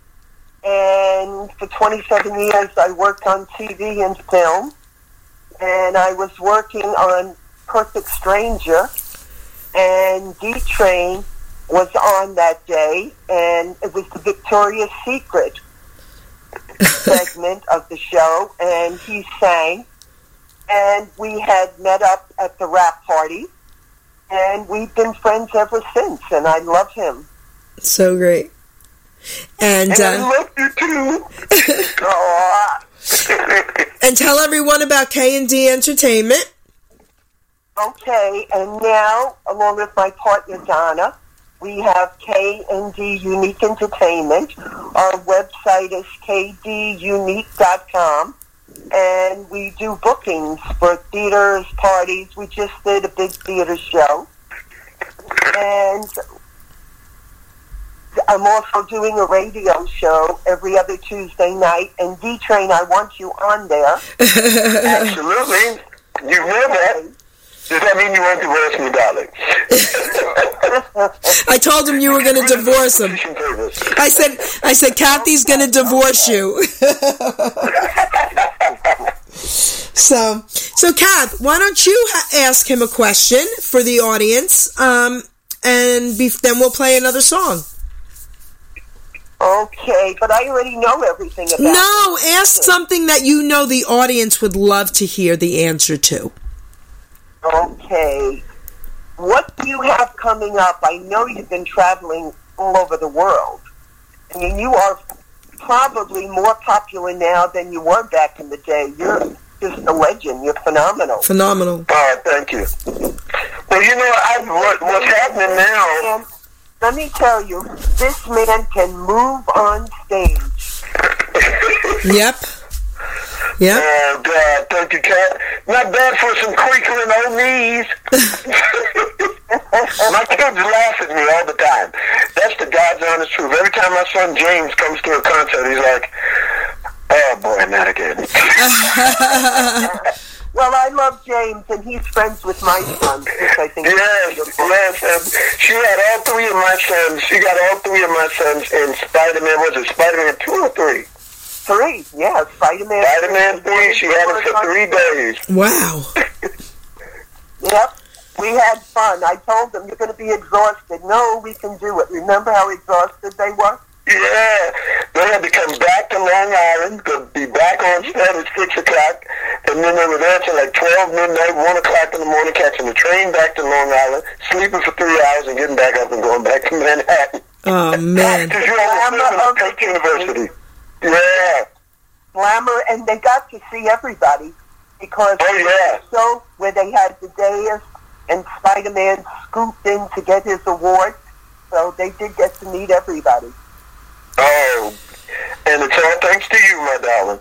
Speaker 3: and for 27 years I worked on TV and film, and I was working on Perfect Stranger, and D Train was on that day, and it was the Victoria's Secret segment of the show, and he sang, and we had met up at the wrap party, and we've been friends ever since, and I love him.
Speaker 1: So great. And
Speaker 2: And I
Speaker 1: uh,
Speaker 2: love you too.
Speaker 3: Oh,
Speaker 1: and tell everyone about K and D Entertainment.
Speaker 3: okay, and now, along with my partner Donna, we have K&D Unique Entertainment. Our website is kdunique.com, and we do bookings for theaters, parties. We just did a big theater show. And I'm also doing a radio show every other Tuesday night. And D-Train, I want you on there.
Speaker 2: Absolutely. You know that. Does that mean you won't divorce me, darling?
Speaker 1: I told him you were going to divorce him. I said, I said, Kathy's going to divorce you. so, so Kath, why don't you ha- ask him a question for the audience, um, and be- then we'll play another song.
Speaker 3: Okay, but I already know everything about
Speaker 1: No,
Speaker 3: it.
Speaker 1: ask something that you know the audience would love to hear the answer to.
Speaker 3: Okay. What do you have coming up? I know you've been traveling all over the world. I mean, you are probably more popular now than you were back in the day. You're just a legend. You're phenomenal.
Speaker 1: Phenomenal.
Speaker 2: Oh, thank you. Well, you know, I, what, what's happening now,
Speaker 3: let me tell you, this man can move on stage.
Speaker 1: Yep. Yep.
Speaker 2: oh, God, uh, thank you, Cat. Not bad for some creaking old knees. my kids laugh at me all the time. That's the God's honest truth. Every time my son James comes to a concert, he's like, oh, boy, not again.
Speaker 3: Well, I love James, and he's friends with my son, which I think is
Speaker 2: Yes,
Speaker 3: beautiful.
Speaker 2: yes. And she had all three of my sons. She got all three of my sons in Spider-Man. Was it Spider-Man 2 or 3?
Speaker 3: Three, yeah, Spider-Man.
Speaker 2: Spider-Man 3, she had him for three days.
Speaker 1: Wow.
Speaker 3: Yep. We had fun. I told them, you're going to be exhausted. No, we can do it. Remember how exhausted they were?
Speaker 2: Yeah, they had to come back to Long Island, to be back on mm-hmm. set at 6 o'clock, and then they were there till like 12 midnight, 1 o'clock in the morning, catching the train back to Long Island, sleeping for three hours, and getting back up and going back to Manhattan.
Speaker 1: Oh man.
Speaker 2: Because you're on the at State University. Yeah.
Speaker 3: Glamour, and they got to see everybody because
Speaker 2: Oh, yeah.
Speaker 3: the show where they had the dais and Spider-Man scooped in to get his award. So they did get to meet everybody.
Speaker 2: Oh, and it's all thanks to you, my darling.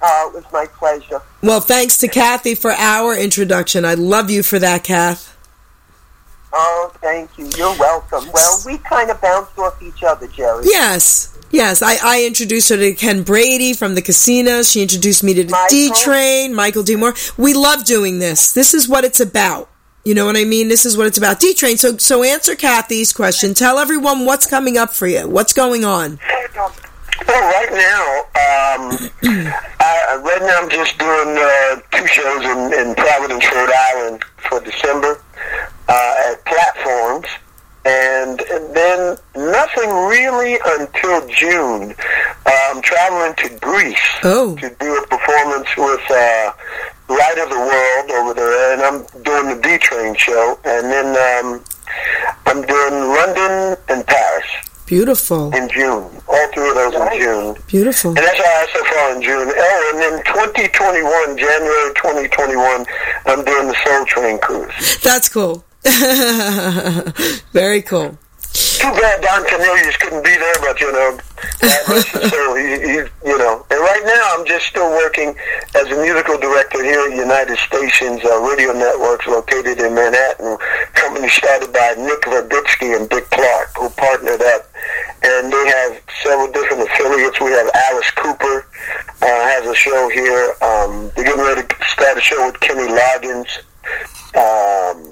Speaker 3: Uh, it was my pleasure.
Speaker 1: Well, thanks to Kathy for our introduction. I love you for that, Kath.
Speaker 3: Oh, thank you. You're welcome. Well, we kind of bounced off each other, Geri.
Speaker 1: Yes. Yes, I, I introduced her to Ken Brady from the casinos. She introduced me to. D Train, Michael D. Moore. We love doing this. This is what it's about. You know what I mean? This is what it's about. D Train, so so answer Kathy's question. Tell everyone what's coming up for you. What's going on?
Speaker 2: Well, right now, um, I, right now I'm just doing uh, two shows in, in Providence, Rhode Island for December uh, at platforms, and, and then nothing really until June. I'm traveling to Greece
Speaker 1: Oh.
Speaker 2: to do a performance with uh, Light of the World over there, and I'm doing the D Train show, and then um, I'm doing London and Paris
Speaker 1: Beautiful.
Speaker 2: in June. All three of those in June.
Speaker 1: Beautiful.
Speaker 2: And that's all I have so far in June. Oh, and then 2021, January 2021, I'm doing the Soul Train cruise.
Speaker 1: That's cool. Very cool.
Speaker 2: Too bad Don Cornelius couldn't be there, but you know, soul. He, he, you know. And right now, I'm just still working as a musical director here at United Stations uh, Radio Networks, located in Manhattan. Company started by Nick Verbitsky and Dick Clark, who partnered up, and they have several different affiliates. We have Alice Cooper uh, has a show here. Um, they're getting ready to start a show with Kenny Loggins. Um,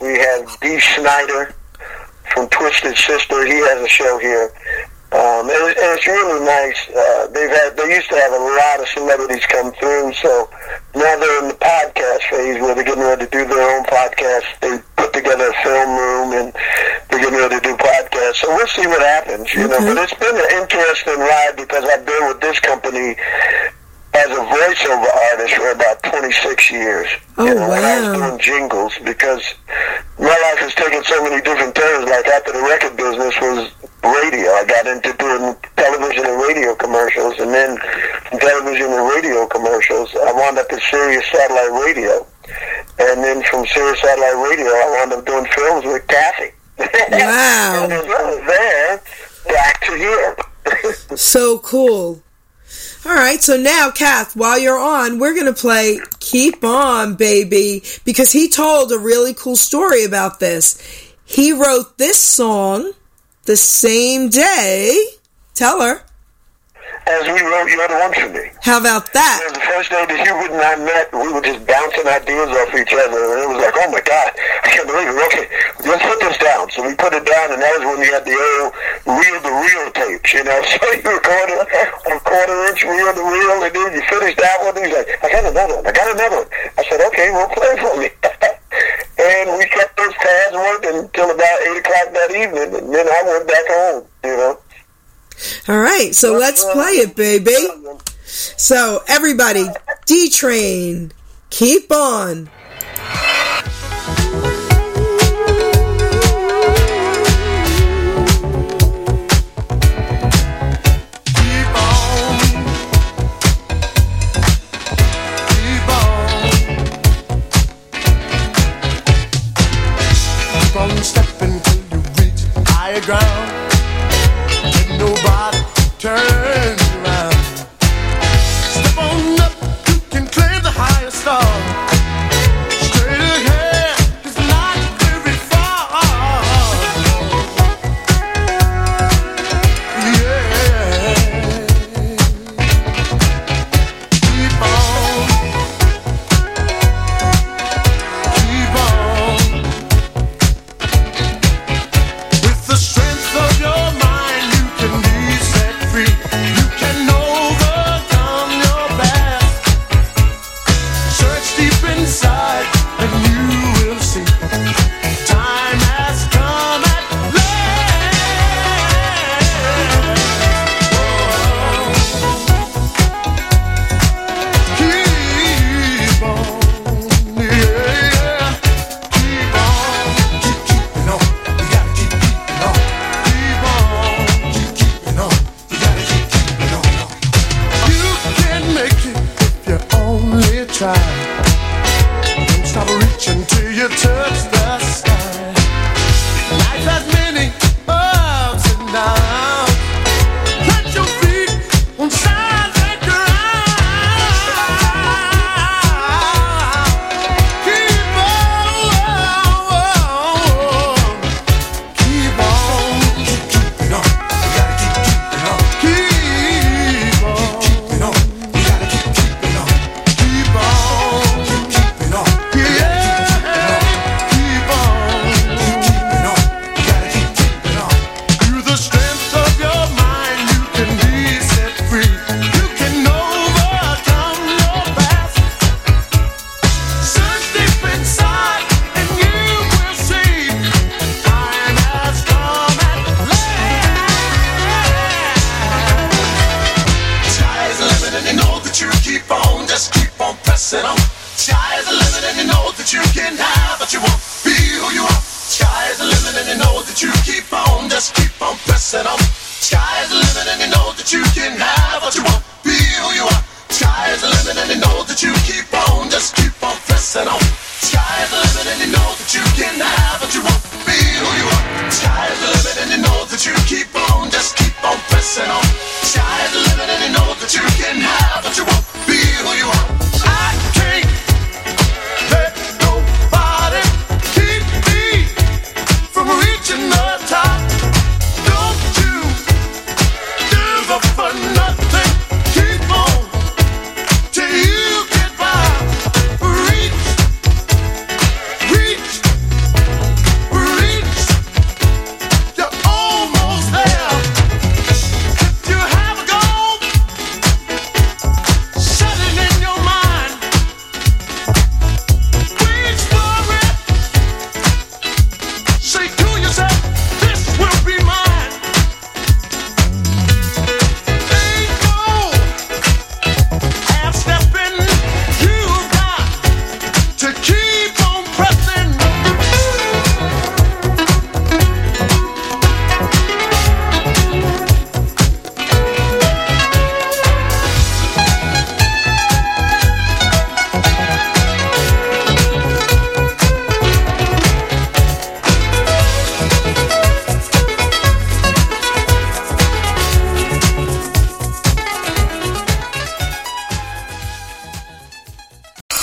Speaker 2: we have Dee Snider from Twisted Sister. He has a show here. Um, and, it- and it's really nice. Uh, they've had they used to have a lot of celebrities come through, so now they're in the podcast phase where they're getting ready to do their own podcast. They put together a film room and they're getting ready to do podcasts. So we'll see what happens, you know. But it's been an interesting ride because I've been with this company as a voiceover artist for about 26 years.
Speaker 1: Oh,
Speaker 2: you know, and I was doing jingles because my life has taken so many different turns. Like after the record business was radio, I got into doing television and radio commercials, and then from television and radio commercials, I wound up at Sirius Satellite Radio, and then from Sirius Satellite Radio, I wound up doing films with Kathy.
Speaker 1: Wow.
Speaker 2: and as well as there, back to here.
Speaker 1: So cool. All right, so now, Kath, while you're on, we're going to play Keep On, Baby, because he told a really cool story about this. He wrote this song the same day. Tell her.
Speaker 2: As we wrote You're the One for Me.
Speaker 1: How about that?
Speaker 2: was the first day that Hubert and I met, we were just bouncing ideas off each other, and it was like, oh my God, I can't believe it. Okay, let's put this down. So we put it down, and that was when we had the old reel-to-reel tapes, you know. So you record on a quarter-inch reel-to-reel, and then you finish that one, and he's like, I got another one, I got another one. I said, okay, well, play for me. and we kept those pads working until about 8 o'clock that evening, and then I went back home, you know.
Speaker 1: All right, so let's play it, baby. So, everybody, D Train, keep on.
Speaker 4: Keep turn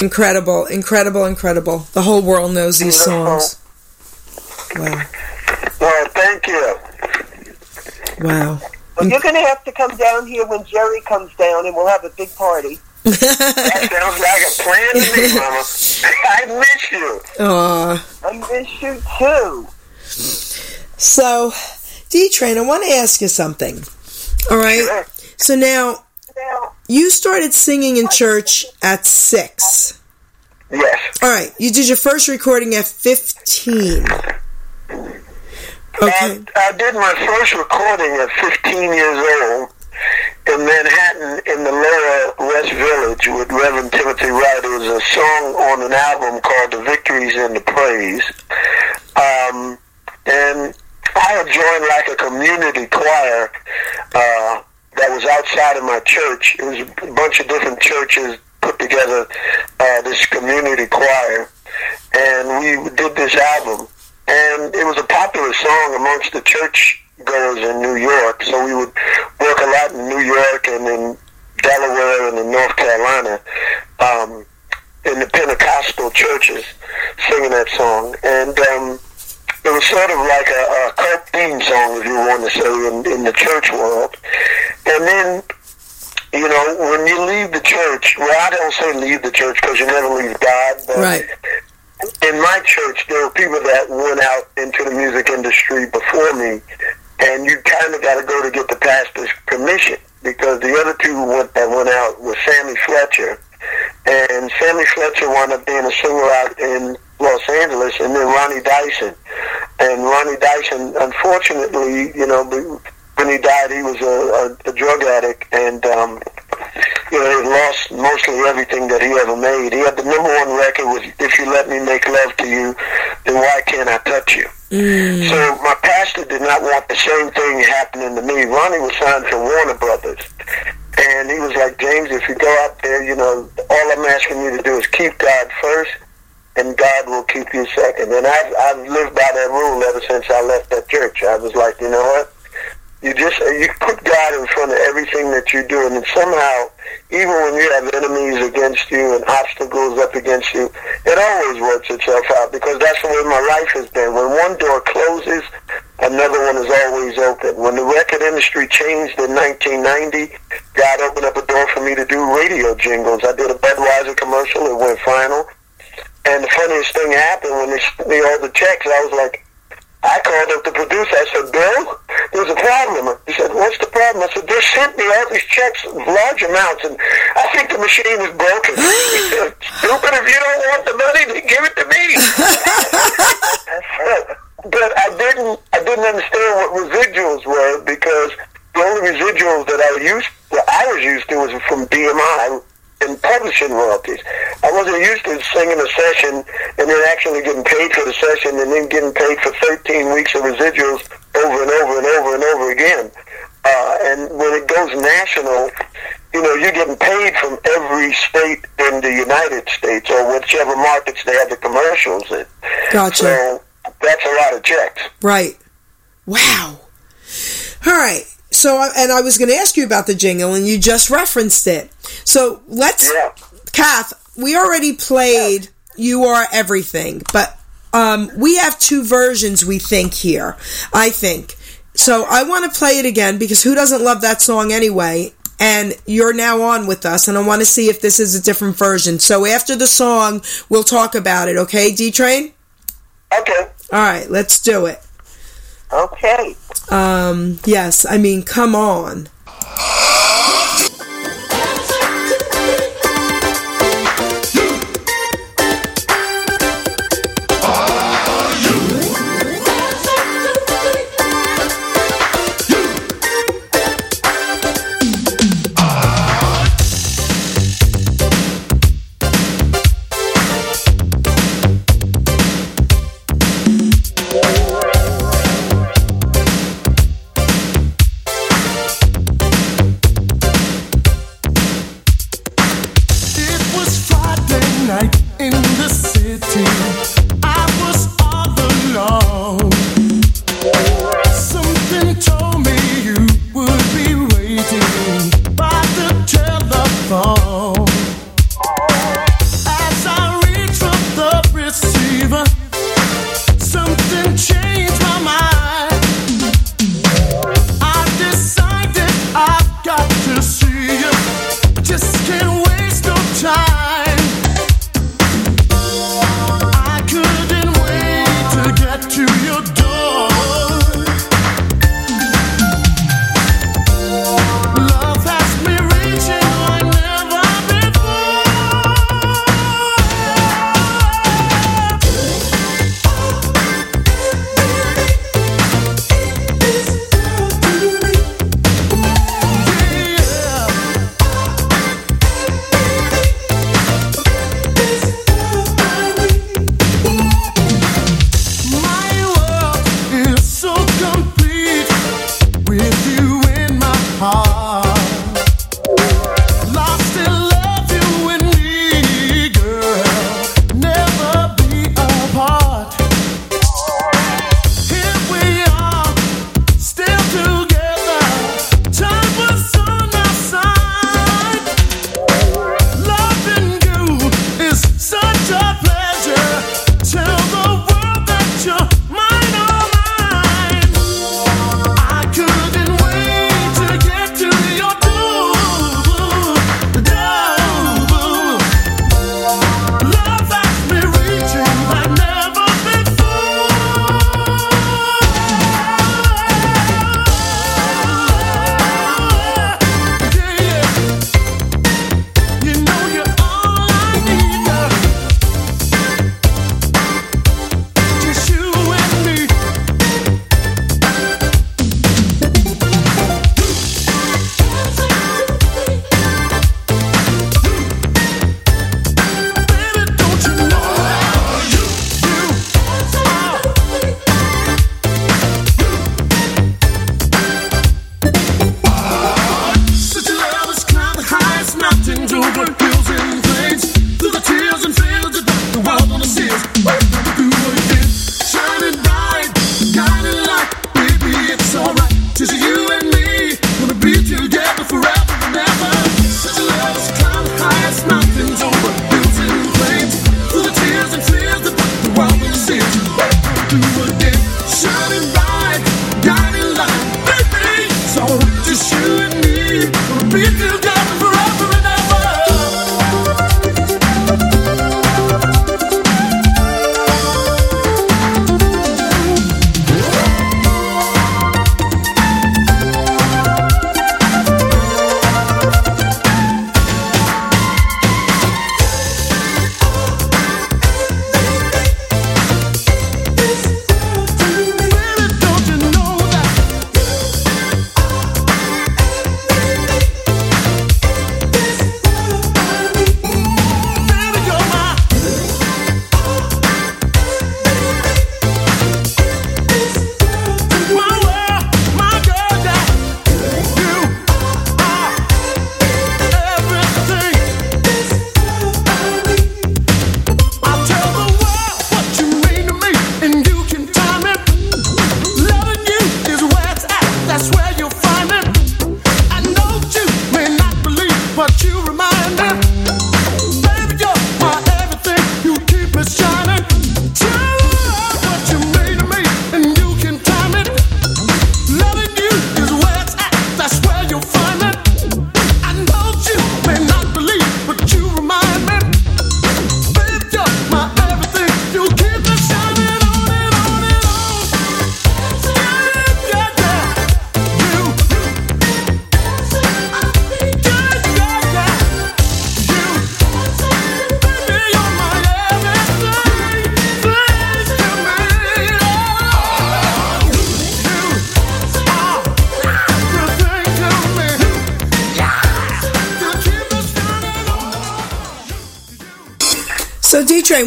Speaker 1: Incredible, incredible, incredible. The whole world knows these
Speaker 2: Beautiful.
Speaker 1: songs. Wow.
Speaker 2: Well, thank you.
Speaker 1: Wow.
Speaker 3: Well, you're going to have to come down here when Geri comes down, and we'll have a big party.
Speaker 2: That sounds like a plan to me, Mama. I miss you.
Speaker 1: Aw.
Speaker 3: I miss you too.
Speaker 1: So, D Train, I want to ask you something. All right.
Speaker 2: Sure.
Speaker 1: So now
Speaker 3: Now,
Speaker 1: you started singing in church at six.
Speaker 2: Yes.
Speaker 1: All right. You did your first recording at fifteen. Okay.
Speaker 2: I, I did my first recording at 15 years old in Manhattan in the lower West Village with Reverend Timothy Wright. It was a song on an album called The Victories and the Praise. Um, and I had joined like a community choir uh, that was outside of my church. It was a bunch of different churches put together uh, this community choir. And we did this album and it was a popular song amongst the church goers in New York. So we would work a lot in New York and in Delaware and in North Carolina, um, in the Pentecostal churches, singing that song. And um, it was sort of like a, a cult theme song, if you want to say, in, in the church world. And then you know, when you leave the church, well, I don't say leave the church because you never leave God, but
Speaker 1: Right.
Speaker 2: in my church, there were people that went out into the music industry before me, and you kind of got to go to get the pastor's permission because the other two went, that went out was Sammy Fletcher, and Sammy Fletcher wound up being a singer out in Los Angeles, and then Ronnie Dyson, and Ronnie Dyson, unfortunately, you know, when he died, he was a, a, a drug addict, and um, you know, he lost mostly everything that he ever made. He had the number one record was "If You Let Me Make Love to You, Then Why Can't I Touch You." So my pastor did not want the same thing happening to me. Ronnie was signed to Warner Brothers, and he was like, "James, if you go out there, you know, all I'm asking you to do is keep God first, and God will keep you second. And I've I've lived by that rule ever since I left that church. I was like, you know what? You just you put God in front of everything that you're doing, and somehow, even when you have enemies against you and obstacles up against you, it always works itself out because that's the way my life has been. When one door closes, another one is always open. When the record industry changed in 1990, God opened up a door for me to do radio jingles. I did a Budweiser commercial. It went final. And the funniest thing happened when they sent me all the checks, I was like, I called up the producer. I said, Bill, there's a problem. He said, what's the problem? I said, they sent me all these checks, large amounts, and I think the machine is broken. he said, stupid, if you don't want the money, then give it to me. but I didn't, I didn't understand what residuals were because the only residuals that I used, that I was used to was from BMI and publishing royalties. I wasn't used to singing a session and then actually getting paid for the session and then getting paid for 13 weeks of residuals over and over and over and over again. Uh, and when it goes national, you know, you're getting paid from every state in the United States or whichever markets they have the commercials in.
Speaker 1: Gotcha.
Speaker 2: So that's a lot of checks.
Speaker 1: Right. Wow. All right. So, I- and I was going to ask you about the jingle, and you just referenced it. So let's,
Speaker 2: Yeah.
Speaker 1: Kath, we already played "You Are Everything," but um, we have two versions. We think here. I think. So I want to play it again because who doesn't love that song anyway? And you're now on with us, and I want to see if this is a different version. So after the song, we'll talk about it. Okay, D Train.
Speaker 2: Okay.
Speaker 1: All right, let's do it.
Speaker 3: Okay.
Speaker 1: Um, yes, I mean, come on.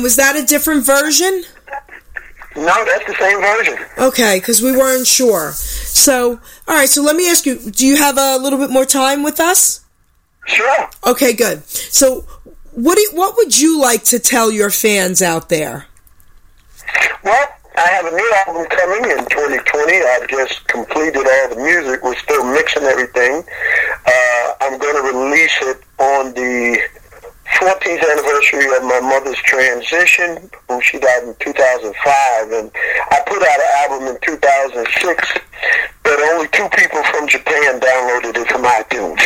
Speaker 4: Was
Speaker 1: that a different version?
Speaker 2: No, that's the same version.
Speaker 1: Okay, because we weren't sure. So, all right. So let me ask you: Do you have a little bit more time with us?
Speaker 2: Sure.
Speaker 1: Okay, good. So, what do you, what would you like to tell your fans out there?
Speaker 2: Well, I have a new album coming in 2020. I've just completed all the music. We're still mixing everything. Uh, I'm going to release it on the 14th anniversary of my mother's transition, who she died in 2005. And I put out an album in 2006, but only two people from Japan downloaded it from iTunes.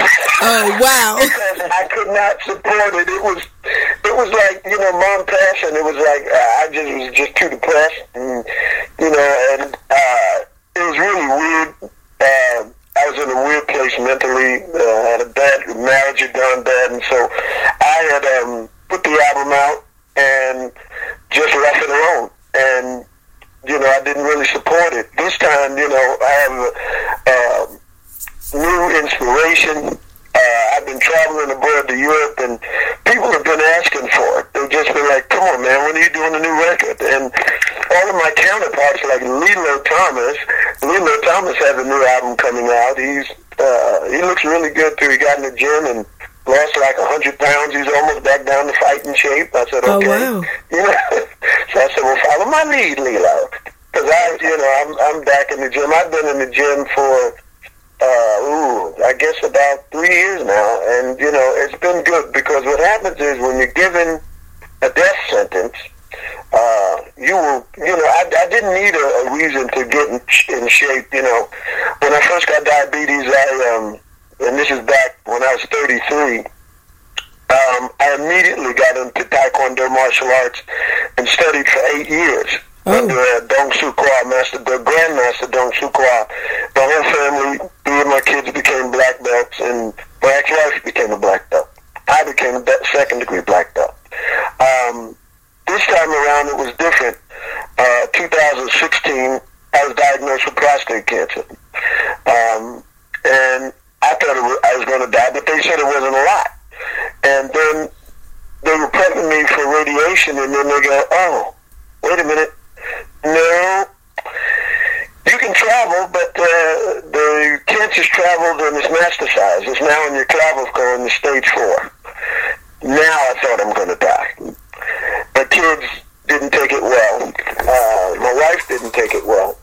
Speaker 1: Oh wow!
Speaker 2: because I could not support it. It was, it was like you know, mom passed, and it was like uh, I just was just too depressed, and you know, and uh, it was really weird. Uh, was in a weird place mentally. Uh, had a bad marriage had gone bad, and so I had um, put the album out and just left it alone. And you know, I didn't really support it. This time, you know, I have uh, new inspiration. Uh, I've been traveling abroad to Europe, and people have been asking for it. They've just been like, "Come on, man, when are you doing a new record?" And all of my counterparts, like Lillo Thomas, Lillo Thomas has a new album coming out. He's uh, he looks really good too. He got in the gym and lost like a hundred pounds. He's almost back down to fighting shape. I said,
Speaker 1: Oh,
Speaker 2: "Okay."
Speaker 1: wow.
Speaker 2: You know, so I said, "Well, follow my lead, Lillo." Because I, you know, I'm I'm back in the gym. I've been in the gym for uh, ooh, I guess about three years now, and you know, it's been good because what happens is when you're given a death sentence, uh, you will, you know, I, I didn't need a, a reason to get in, in shape. You know, when I first got diabetes, I um, and this is back when I was 33. Um, I immediately got into Taekwondo martial arts and studied for eight years
Speaker 1: Oh.
Speaker 2: under uh, Dong Su Kwa, Master, the Grandmaster Dong Su Kwa. The whole family, three of my kids became black belts, and my ex-wife became a black belt. I became a second degree black belt. Um, this time around, it was different. Uh, 2016, I was diagnosed with prostate cancer. Um, and I thought was, I was going to die, but they said it wasn't a lot. And then they were prepping me for radiation, and then they go, oh, wait a minute. No, you can travel, but uh, the cancer's traveled and it's metastasized. It's now in your clavicle in the stage four. Now I thought I'm going to die. The kids didn't take it well. Uh, my wife didn't take it well.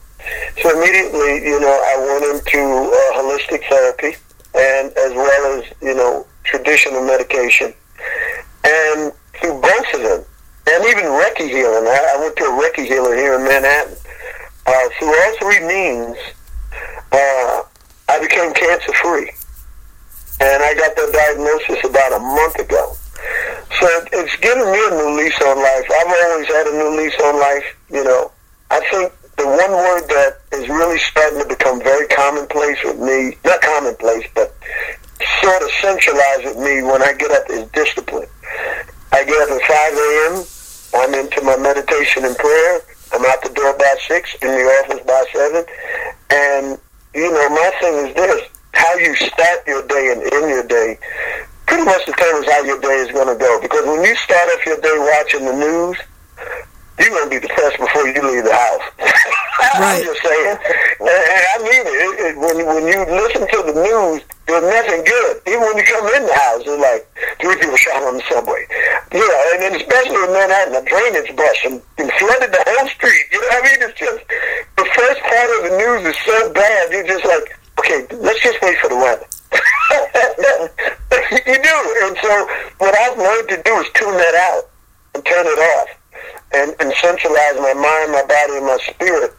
Speaker 2: So immediately, you know, I went into uh, holistic therapy and as well as, you know, traditional medication. And through both of them, and even Reiki healing, I, I went to a Reiki healer here in Manhattan. Uh, through all three means, uh, I became cancer free. And I got that diagnosis about a month ago. So it's given me a new lease on life. I've always had a new lease on life. You know, I think the one word that is really starting to become very commonplace with me, not commonplace, but sort of centralized with me when I get up is discipline. I get up at 5 a.m. I'm into my meditation and prayer. I'm out the door by 6, in the office by 7. And, you know, my thing is this. How you start your day and end your day pretty much determines how your day is going to go. Because when you start off your day watching the news, you're going to be depressed before you leave the house.
Speaker 1: Right.
Speaker 2: I'm just saying. And, and I mean it. it, it when, when you listen to the news, there's nothing good. Even when you come in the house, there's like three people shot on the subway. You know, and then especially in Manhattan, a drainage bust and, and flooded the whole street. You know what I mean? It's just, the first part of the news is so bad, you're just like, okay, let's just wait for the weather. You do. And so what I've learned to do is tune that out and turn it off and, and centralize my mind, my body, and my spirit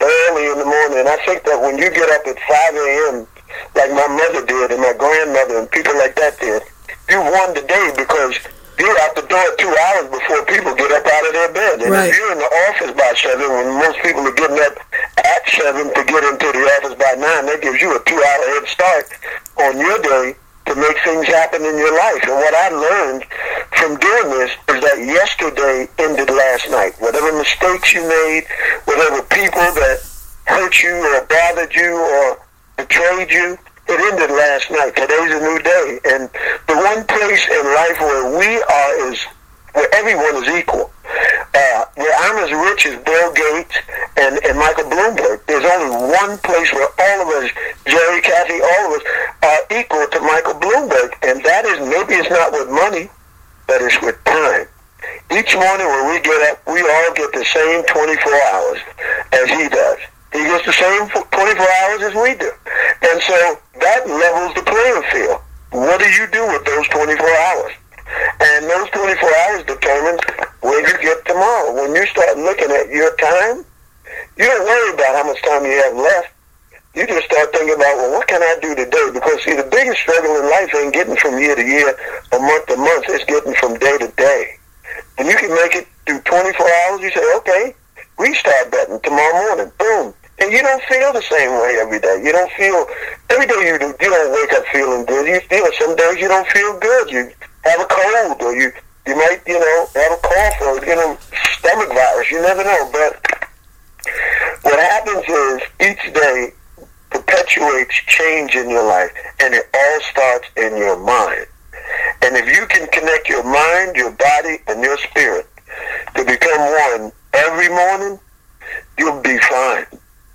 Speaker 2: early in the morning. And I think that when you get up at 5 a.m., like my mother did and my grandmother and people like that did, you won the day because you're out the door two hours before people get up out of their bed. And
Speaker 1: Right.
Speaker 2: if you're in the office by 7, when most people are getting up at 7 to get into the office by 9, that gives you a two-hour head start on your day to make things happen in your life. And what I learned from doing this is that yesterday ended last night. Whatever mistakes you made, whatever people that hurt you or bothered you or betrayed you, it ended last night. Today's a new day. And the one place in life where we are as where everyone is equal. Uh, where I'm as rich as Bill Gates and, and Michael Bloomberg. There's only one place where all of us, Geri, Kathy, all of us, are equal to Michael Bloomberg, and that is maybe it's not with money, but it's with time. Each morning when we get up, we all get the same 24 hours as he does. He gets the same 24 hours as we do. And so that levels the playing field. What do you do with those 24 hours? And those 24 hours determines where you get tomorrow. When you start looking at your time, you don't worry about how much time you have left. You just start thinking about, well, what can I do today? Because, see, the biggest struggle in life ain't getting from year to year or month to month. It's getting from day to day. And you can make it through 24 hours. You say, okay, restart button tomorrow morning. Boom. And you don't feel the same way every day. You don't feel, every day you, do, you don't wake up feeling good. You feel, some days you don't feel good. You have a cold or you, you might, you know, have a cough or, you know, stomach virus. You never know. But what happens is each day perpetuates change in your life, and it all starts in your mind. And if you can connect your mind, your body, and your spirit to become one every morning, you'll be fine.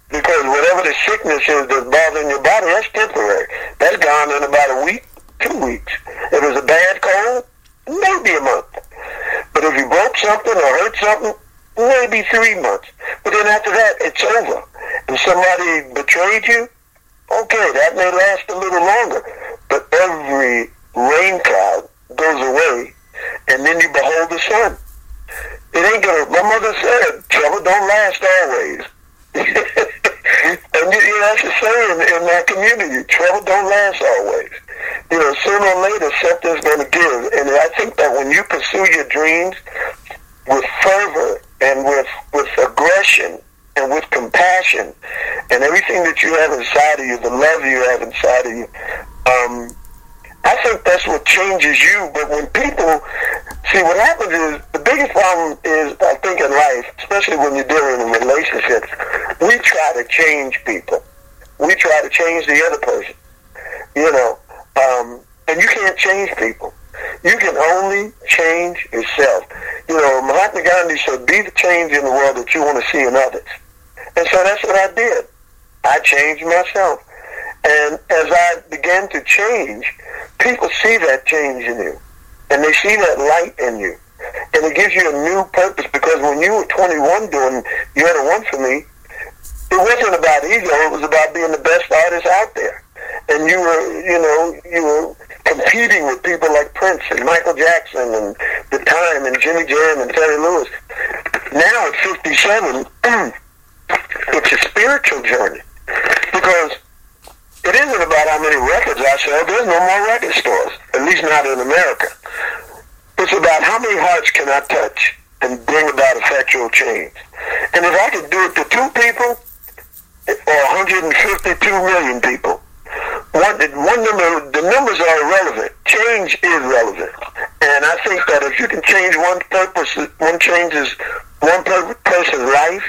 Speaker 2: Because whatever the sickness is that's bothering your body, that's temporary. That's gone in about a week, two weeks. If it's a bad cold, maybe a month. But if you broke something or hurt something, maybe three months. But then after that, it's over. And somebody betrayed you, okay, that may last a little longer. But every rain cloud goes away, and then you behold the sun. It ain't gonna. My mother said, "Trouble don't last always." And you, know, that's a saying in that community. Trouble don't last always. You know, sooner or later, something's going to give. And I think that when you pursue your dreams with fervor and with with aggression and with compassion and everything that you have inside of you, the love you have inside of you, um, I think that's what changes you. But when people see what happens is the biggest problem is I think in life, especially when you're dealing in relationships, we try to change people. We try to change the other person. You know, um, and you can't change people. You can only change yourself. You know, Mahatma Gandhi said, "Be the change in the world that you want to see in others." And so that's what I did. I changed myself. And as I began to change, people see that change in you. And they see that light in you. And it gives you a new purpose because when you were 21 doing You're the One for Me, it wasn't about ego. It was about being the best artist out there. And you were, you know, you were competing with people like Prince and Michael Jackson and The Time and Jimmy Jam and Terry Lewis. Now at 57, it's a spiritual journey because it isn't about how many records I sell. There's no more record stores, at least not in America. It's about how many hearts can I touch and bring about effectual change. And if I could do it to two people or 152 million people, one, one number, the numbers are irrelevant. Change is relevant. And I think that if you can change one purpose, one changes one per- person's life,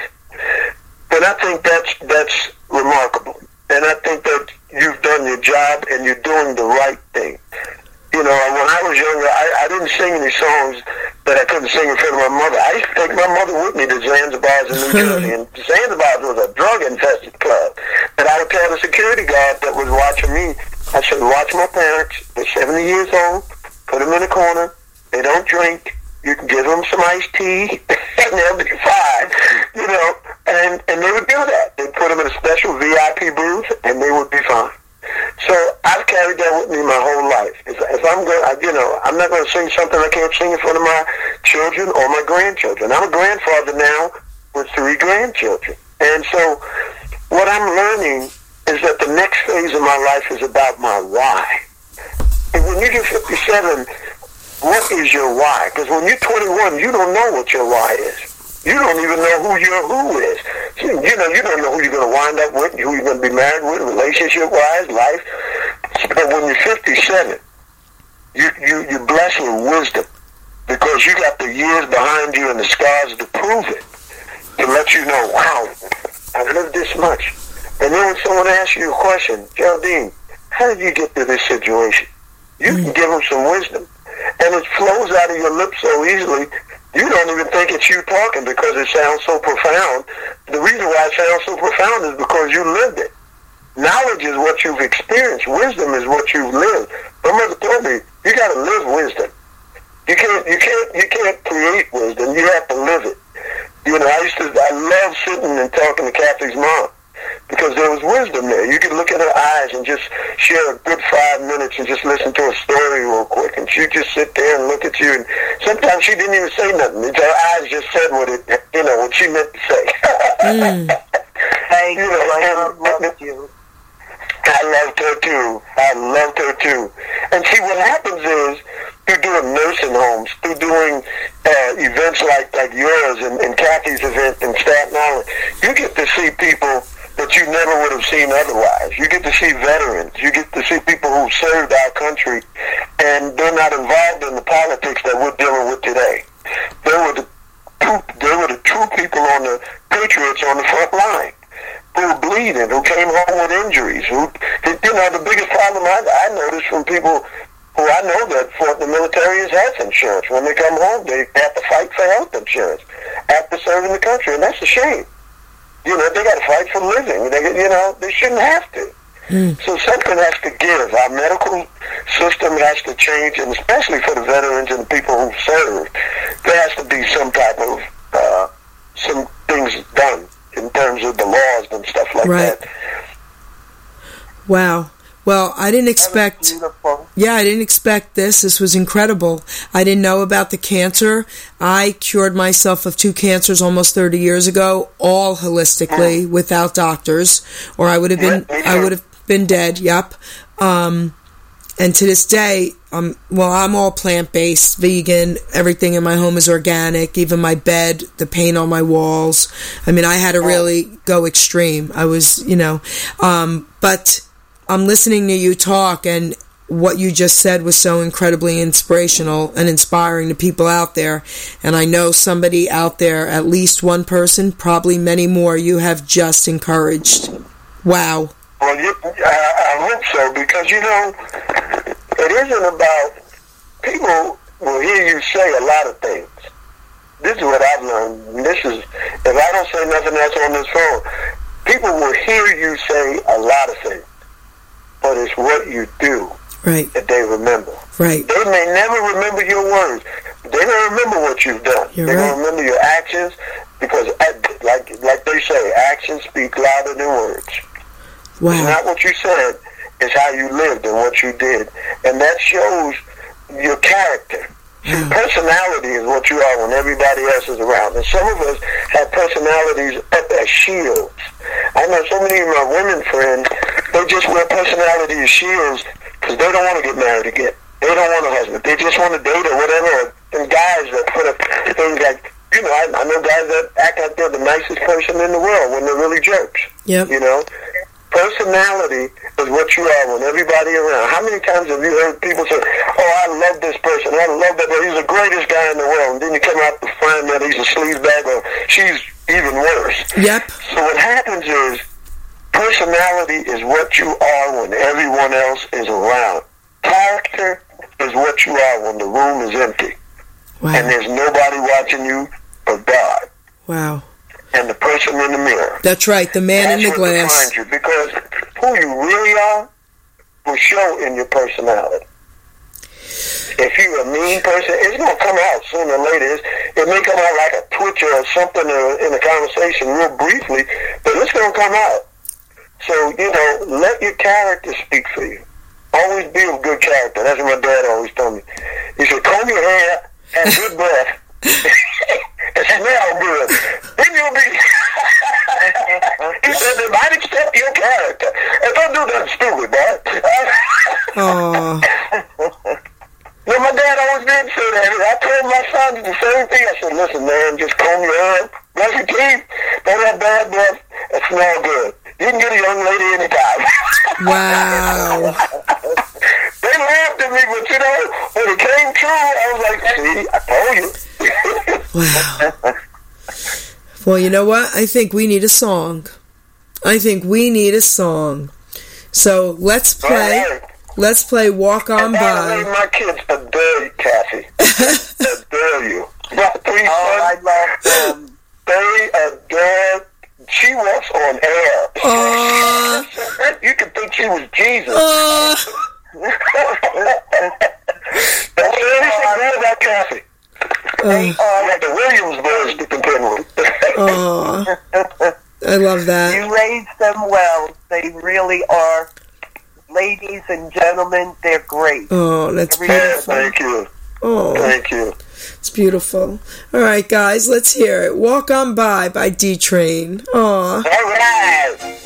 Speaker 2: then I think that's that's remarkable. And I think that you've done your job and you're doing the right thing. You know, when I was younger, I, I didn't sing any songs that I couldn't sing in front of my mother. I used to take my mother with me to Zanzibar's in New Jersey, and Zanzibar's was a drug-infested club. And I would tell the security guard that was watching me, I said, watch my parents. They're 70 years old. Put them in a corner. They don't drink. You can give them some iced tea, and they'll be fine. You know, and and they would do that. They'd put them in a special VIP booth, and they would be fine. So I've carried that with me my whole life. If, if I'm going, you know, I'm not going to sing something I can't sing in front of my children or my grandchildren. I'm a grandfather now with three grandchildren, and so what I'm learning is that the next phase of my life is about my why. And when you get 57, what is your why? Because when you're 21, you don't know what your why is. You don't even know who your who is. You, you know, you don't know who you're going to wind up with, who you're going to be married with, relationship-wise, life. But when you're 57, you, you, you're blessed with wisdom because you got the years behind you and the scars to prove it, to let you know, wow, I've lived this much. And then when someone asks you a question, Geraldine, how did you get to this situation? You can mm. give them some wisdom. And it flows out of your lips so easily. You don't even think it's you talking because it sounds so profound. The reason why it sounds so profound is because you lived it. Knowledge is what you've experienced. Wisdom is what you've lived. My mother told me you got to live wisdom. You can't, you can't, you can't create wisdom. You have to live it. You know, I used to, I love sitting and talking to Kathy's mom because there was wisdom there. You could look at her eyes and just share a good five minutes and just listen to a story real quick, and she'd just sit there and look at you. And sometimes she didn't even say nothing. Her eyes just said what it, you know, what she meant to say.
Speaker 3: Thank
Speaker 2: You know,
Speaker 3: I love you.
Speaker 2: I loved her too. I loved her too. And see, what happens is through doing nursing homes, through doing uh, events like like yours and, and Kathy's event in Staten Island, you get to see people that you never would have seen otherwise. You get to see veterans. You get to see people who served our country, and they're not involved in the politics that we're dealing with today. They were the were the true people on the patriots on the front line who were bleeding, who came home with injuries. Who, you know, the biggest problem I, I noticed from people who I know that fought in the military is health insurance. When they come home, they have to fight for health insurance after serving the country, and that's a shame. You know, they got to fight for living. They, you know, they shouldn't have to. So something has to give. Our medical system has to change, and especially for the veterans and the people who serve, there has to be some type of uh, some things done in terms of the laws and stuff like
Speaker 1: Right.
Speaker 2: that.
Speaker 1: Wow. Well, I didn't expect. Yeah, I didn't expect this. This was incredible. I didn't know about the cancer. I cured myself of two cancers almost 30 years ago, all holistically, without doctors, or I would have been
Speaker 2: Yeah,
Speaker 1: I would have been dead. Yep. Um and to this day, um well, I'm all plant-based, vegan. Everything in my home is organic, even my bed, the paint on my walls. I mean, I had to really go extreme. I was, you know, um but I'm listening to you talk and what you just said was so incredibly inspirational and inspiring to people out there. And I know somebody out there, at least one person, probably many more, you have just encouraged. Wow.
Speaker 2: Well, you, I, I hope so because you know it isn't about people will hear you say a lot of things. This is what I've learned. This is if I don't say nothing else on this phone, people will hear you say a lot of things, but it's what you do
Speaker 1: Right,
Speaker 2: that they remember.
Speaker 1: right.
Speaker 2: They may never remember your words. They don't remember what you've done.
Speaker 1: You're
Speaker 2: they
Speaker 1: right.
Speaker 2: don't remember your actions because, uh, like like they say, actions speak louder than words. It's not what you said, it's how you lived and what you did. And that shows your character.
Speaker 1: Wow.
Speaker 2: personality is what you are when everybody else is around. And some of us have personalities up as shields. I know so many of my women friends, they just wear personality as shields because they don't want to get married again. They don't want a husband. They just want to date or whatever. And guys that put up things like, you know, I, I know guys that act like they're the nicest person in the world when they're really jerks.
Speaker 1: Yep.
Speaker 2: You know, personality is what you are when everybody around. How many times have you heard people say, "Oh, I love this person. I love that. He's the greatest guy in the world." And then you come out to find that he's a sleazebag or she's even worse.
Speaker 1: Yep.
Speaker 2: So what happens is personality is what you are when everyone else is around. Character is what you are when the room is empty and there's nobody watching you but God
Speaker 1: Wow.
Speaker 2: and the person in the mirror.
Speaker 1: That's right. The man in the glass.
Speaker 2: you because who you really are will show in your personality. If you're a mean person, it's going to come out sooner or later. It's, it may come out like a twitch or something uh, in a conversation real briefly, but it's going to come out. So, you know, let your character speak for you. Always be a good character. That's what my dad always told me. He said, comb your hair, have good breath, and smell good. Then you'll be... he said, they might accept your character. And don't do nothing stupid, boy.
Speaker 1: Oh,
Speaker 2: No, my dad always did say that. I told my son the same thing. I said, listen, man, just comb your hair, brush your teeth, don't have bad breath, and smell good. You can get a young lady anytime.
Speaker 1: wow.
Speaker 2: they laughed at me, but you know, when it came true, I was like, see, I told you.
Speaker 1: Wow. Well, you know what? I think we need a song. I think we need a song. So let's play.
Speaker 2: All right.
Speaker 1: Let's play Walk On
Speaker 2: And by the way, my kids adore
Speaker 4: Kathy. adore you. About three
Speaker 3: Oh, I
Speaker 4: sons.
Speaker 3: love them.
Speaker 4: They adore. She was on air.
Speaker 1: Aw.
Speaker 4: you could think she was Jesus.
Speaker 1: Uh.
Speaker 4: Don't say anything bad about Kathy. Uh.
Speaker 3: They
Speaker 4: You
Speaker 3: are.
Speaker 4: got the Williams boys to contend with.
Speaker 1: Aw. I love that.
Speaker 3: You raised them well. They really are. Ladies and gentlemen, they're great.
Speaker 1: Oh, that's
Speaker 3: Every-
Speaker 1: beautiful.
Speaker 4: Thank you.
Speaker 1: Oh,
Speaker 4: Thank you.
Speaker 1: It's beautiful. All right, guys, let's hear it. Walk on by by D Train. Aw.
Speaker 4: All right.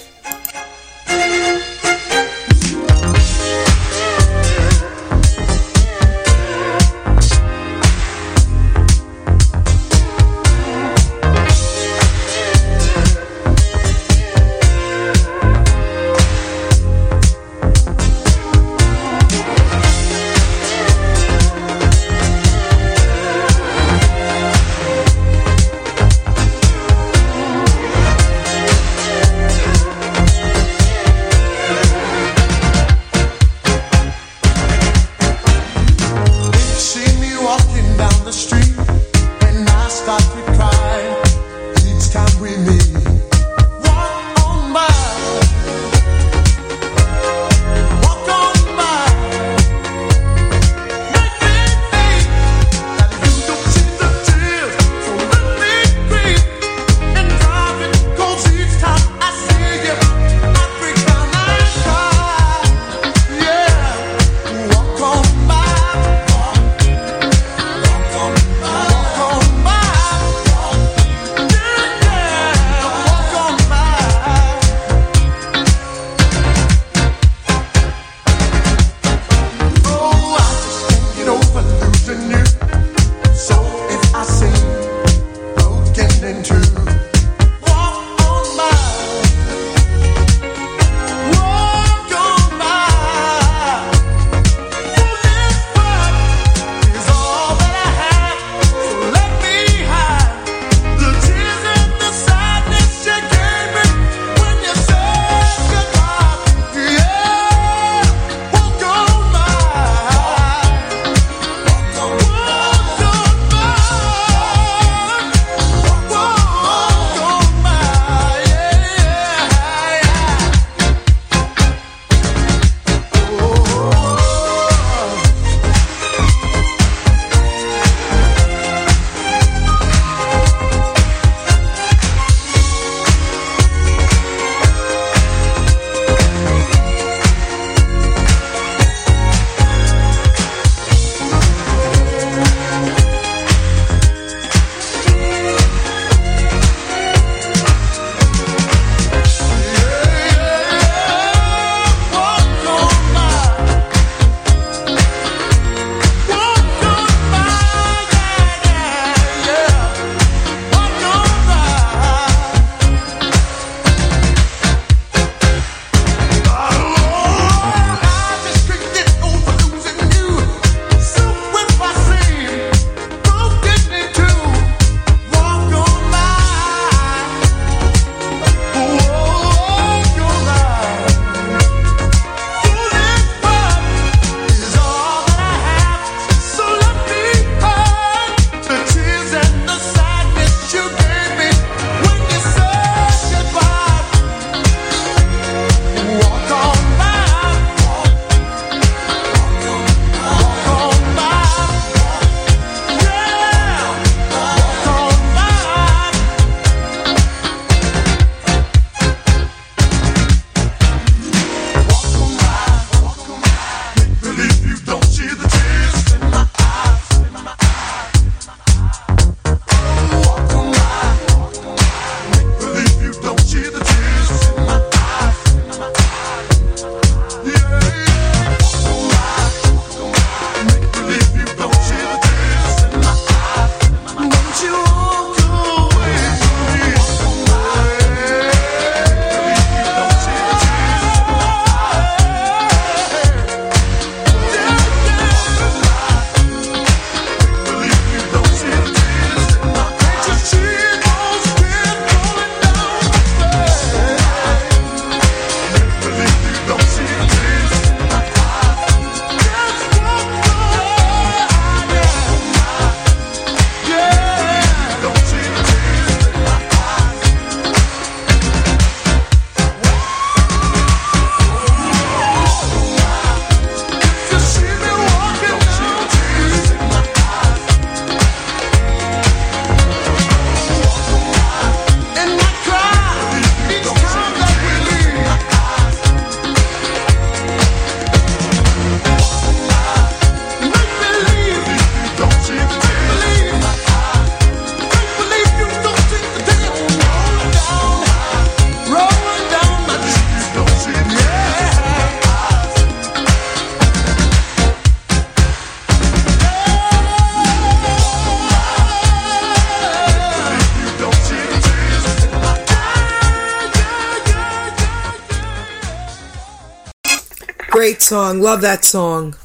Speaker 1: Song. Love that song.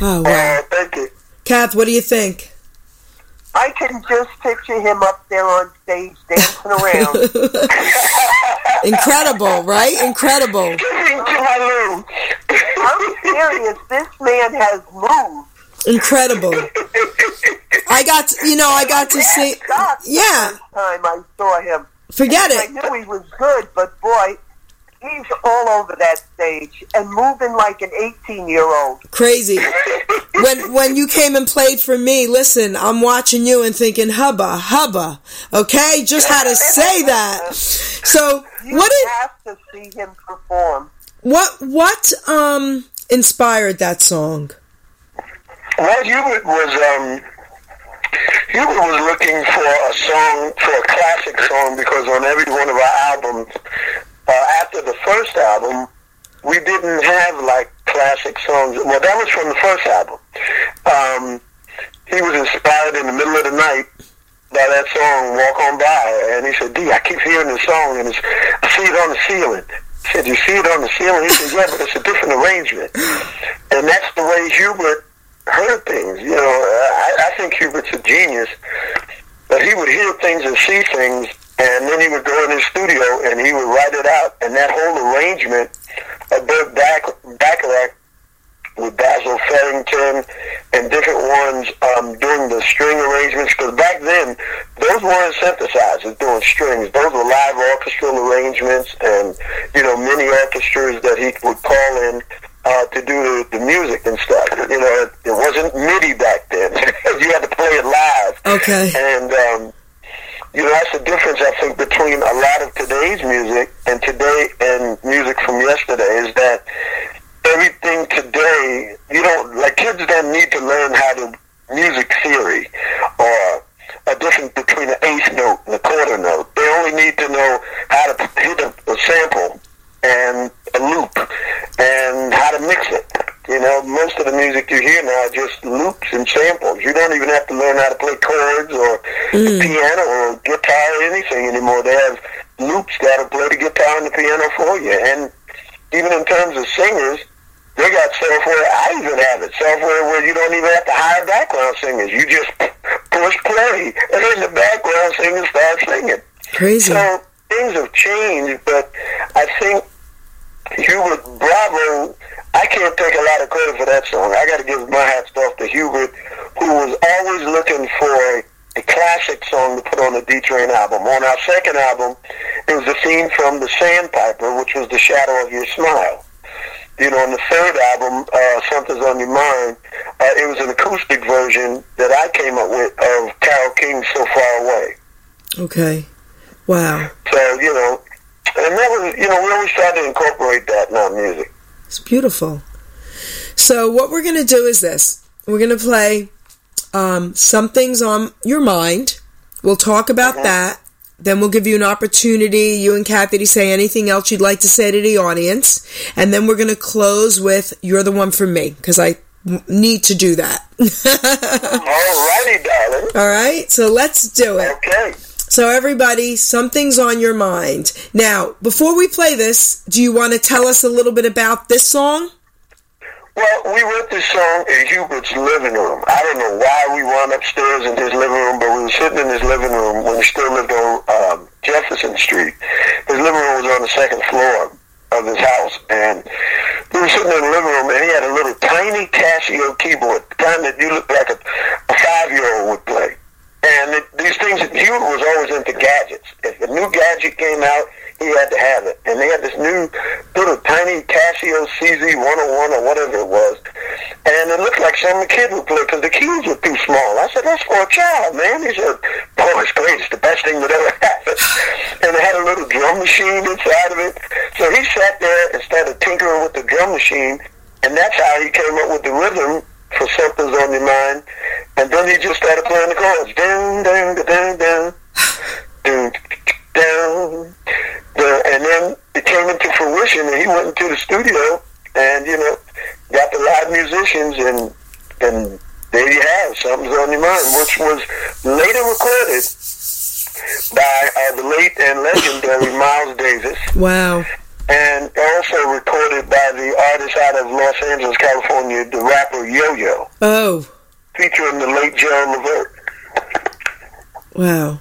Speaker 1: Oh wow.
Speaker 2: Uh, thank you.
Speaker 1: Kath, what do you think?
Speaker 3: I can just picture him up there on stage dancing around.
Speaker 1: Incredible, right? Incredible.
Speaker 2: Into my room.
Speaker 3: I'm serious. This man has moved.
Speaker 1: Incredible. I got, to, you know, I got to see. Yeah,
Speaker 3: time I saw him.
Speaker 1: forget it.
Speaker 3: I knew he was good, but boy, he's all over that stage and moving like an 18 year old.
Speaker 1: Crazy. When when you came and played for me, listen, I'm watching you and thinking, hubba, hubba. Okay, just how to say that. So
Speaker 3: You
Speaker 1: what did
Speaker 3: have to see him perform.
Speaker 1: what what um inspired that song?
Speaker 2: Well, Hubert was um, Hubert was looking for a song, for a classic song, because on every one of our albums, uh, after the first album, we didn't have like classic songs. Well, that was from the first album. Um, he was inspired in the middle of the night by that song "Walk On By," and he said, "D, I keep hearing this song, and it's, I see it on the ceiling." I said, "You see it on the ceiling?" He said, "Yeah, but it's a different arrangement." And that's the way Hubert heard things. You know, I, I think Hubert's a genius, but he would hear things and see things, and then he would go in his studio and he would write it out. And that whole arrangement of Burt Bac- Bacharach with Basil Farrington and different ones um, doing the string arrangements, because back then those weren't synthesizers doing strings; those were live orchestral arrangements and you know many orchestras that he would call in uh, to do the, the music and stuff. You know, it, it wasn't MIDI back then; you had to play it live.
Speaker 1: Okay.
Speaker 2: And um, you know that's the difference I think between a lot of today's music and today and music from yesterday is that everything today you don't like kids don't need to learn how to music theory or a difference between an eighth note and a quarter note. They only need to know how to hit a, a sample and a loop and how to mix it. You know, most of the music you hear now are just loops and samples. You don't even have to learn how to play chords or the piano or guitar or anything anymore. They have loops that'll play the guitar and the piano for you. And even in terms of singers, they got software. I even have it. Software where you don't even have to hire background singers. You just push play, and then the background singers start singing.
Speaker 1: Crazy.
Speaker 2: So things have changed, but I think Hubert Bravo. I can't take a lot of credit for that song. I got to give my hats off to Hubert, who was always looking for a, classic song to put on the D Train album. On our second album, it was the theme from The Sandpiper, which was The Shadow of Your Smile. You know, on the third album, uh, Something's on Your Mind, uh, it was an acoustic version that I came up with of Carole King's So Far Away.
Speaker 1: Okay. Wow.
Speaker 2: So, you know, and that was, you know, we always try to incorporate that in our music.
Speaker 1: It's beautiful. So what we're gonna do is this. We're gonna play um, something's on your mind. We'll talk about that. Then we'll give you an opportunity, you and Kathy, to say anything else you'd like to say to the audience. And then we're going to close with You're the One for Me, because I w- need to do that.
Speaker 2: Alrighty, darling.
Speaker 1: All right? So let's do it.
Speaker 2: Okay.
Speaker 1: So, everybody, something's on your mind. Now, before we play this, do you want to tell us a little bit about this song?
Speaker 2: Well, we wrote this song in Hubert's living room. I don't know why we wound upstairs in his living room, but we were sitting in his living room when he still lived on um, Jefferson Street. His living room was on the second floor of his house, and we were sitting in the living room, and he had a little tiny Casio keyboard, the kind that you look like a, a five-year-old would play. And it, these things, Hubert was always into gadgets. If a new gadget came out, he had to have it. And they had this new little tiny Casio CZ101 or whatever it was. And it looked like a kid would play because the keys were too small. I said, that's for a child, man. He said, oh, it's great. It's the best thing that ever happened. And it had a little drum machine inside of it. So he sat there and started tinkering with the drum machine. And that's how he came up with the rhythm for Something's on Your Mind. And then he just started playing the chords. Dun, dun, dun, dun. Dun, down. And then it came into fruition, and he went into the studio, and you know, got the live musicians, and and there you have something's on your mind, which was later recorded by uh, the late and legendary Miles Davis,
Speaker 1: Wow
Speaker 2: and also recorded by the artist out of Los Angeles, California, the rapper Yo Yo.
Speaker 1: Oh.
Speaker 2: Featuring the late John Levert.
Speaker 1: Wow.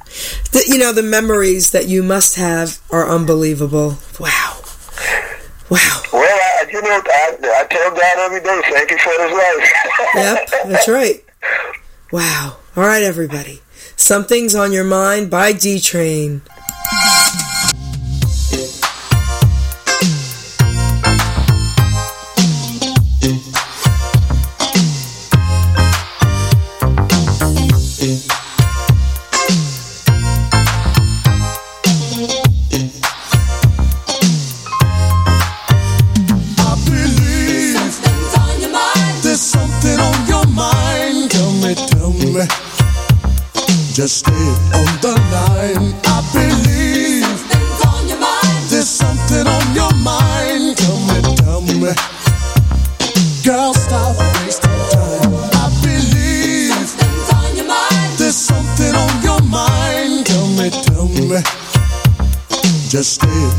Speaker 1: The, you know, the memories that you must have are unbelievable. Wow. Wow.
Speaker 2: Well, I, you know, I, I tell God every day, thank you for this life.
Speaker 1: yep, that's right. Wow. All right, everybody. Something's on your mind by D Train.
Speaker 4: Just stay on the line. I believe there's something on your mind. There's something on your mind. Tell me, tell me. Girl, stop wasting time. I believe something on your mind. There's something on your mind. Tell me, tell me.
Speaker 5: Just
Speaker 4: stay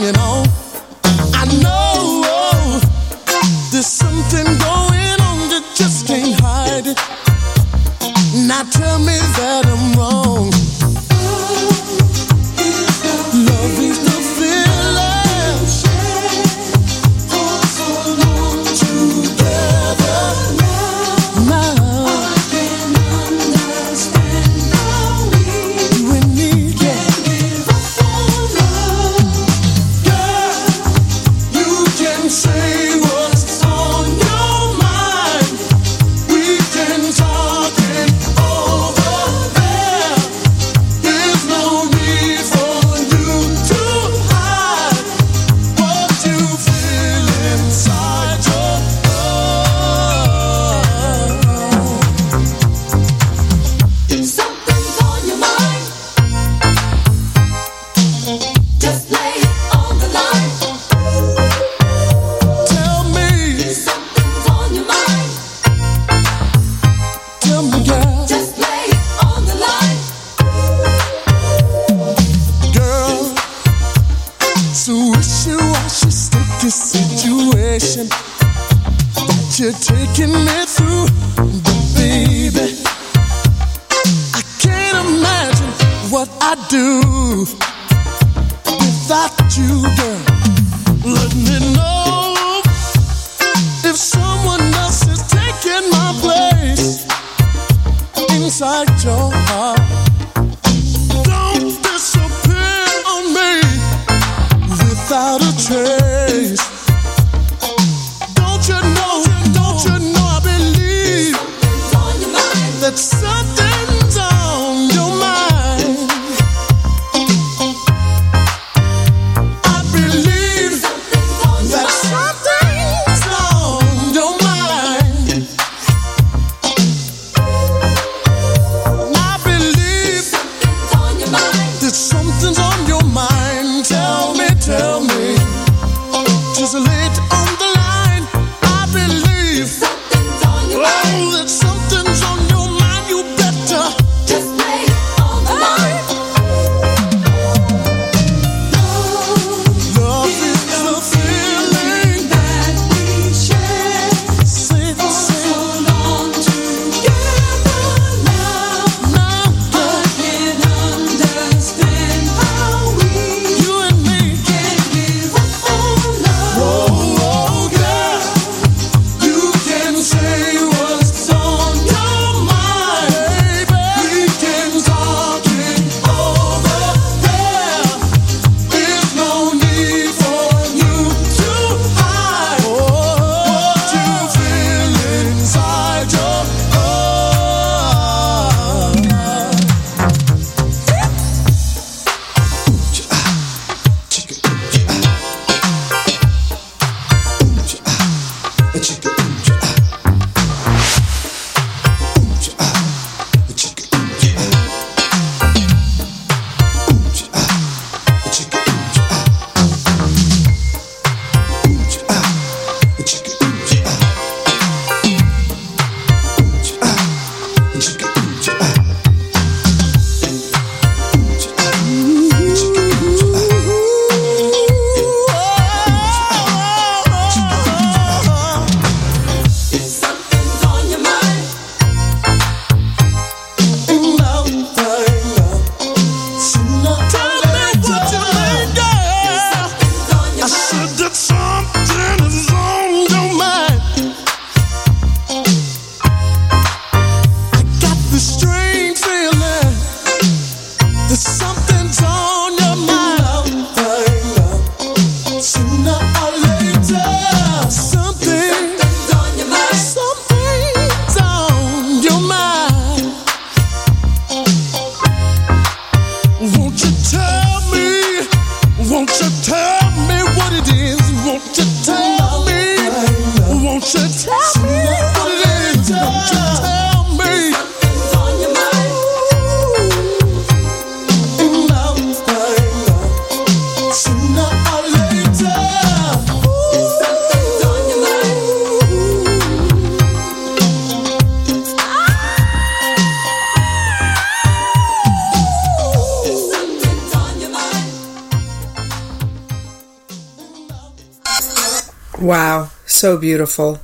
Speaker 4: so
Speaker 1: beautiful.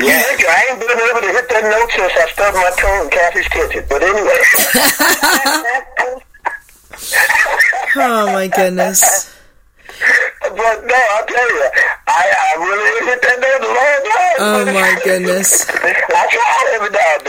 Speaker 2: Yeah. I ain't been able to hit that note since I stubbed my toe in Kathy's kitchen. But anyway.
Speaker 1: Oh my goodness.
Speaker 2: But no, I'll tell you, I, I really hit that note a long time.
Speaker 1: Oh my goodness.
Speaker 2: I try every now and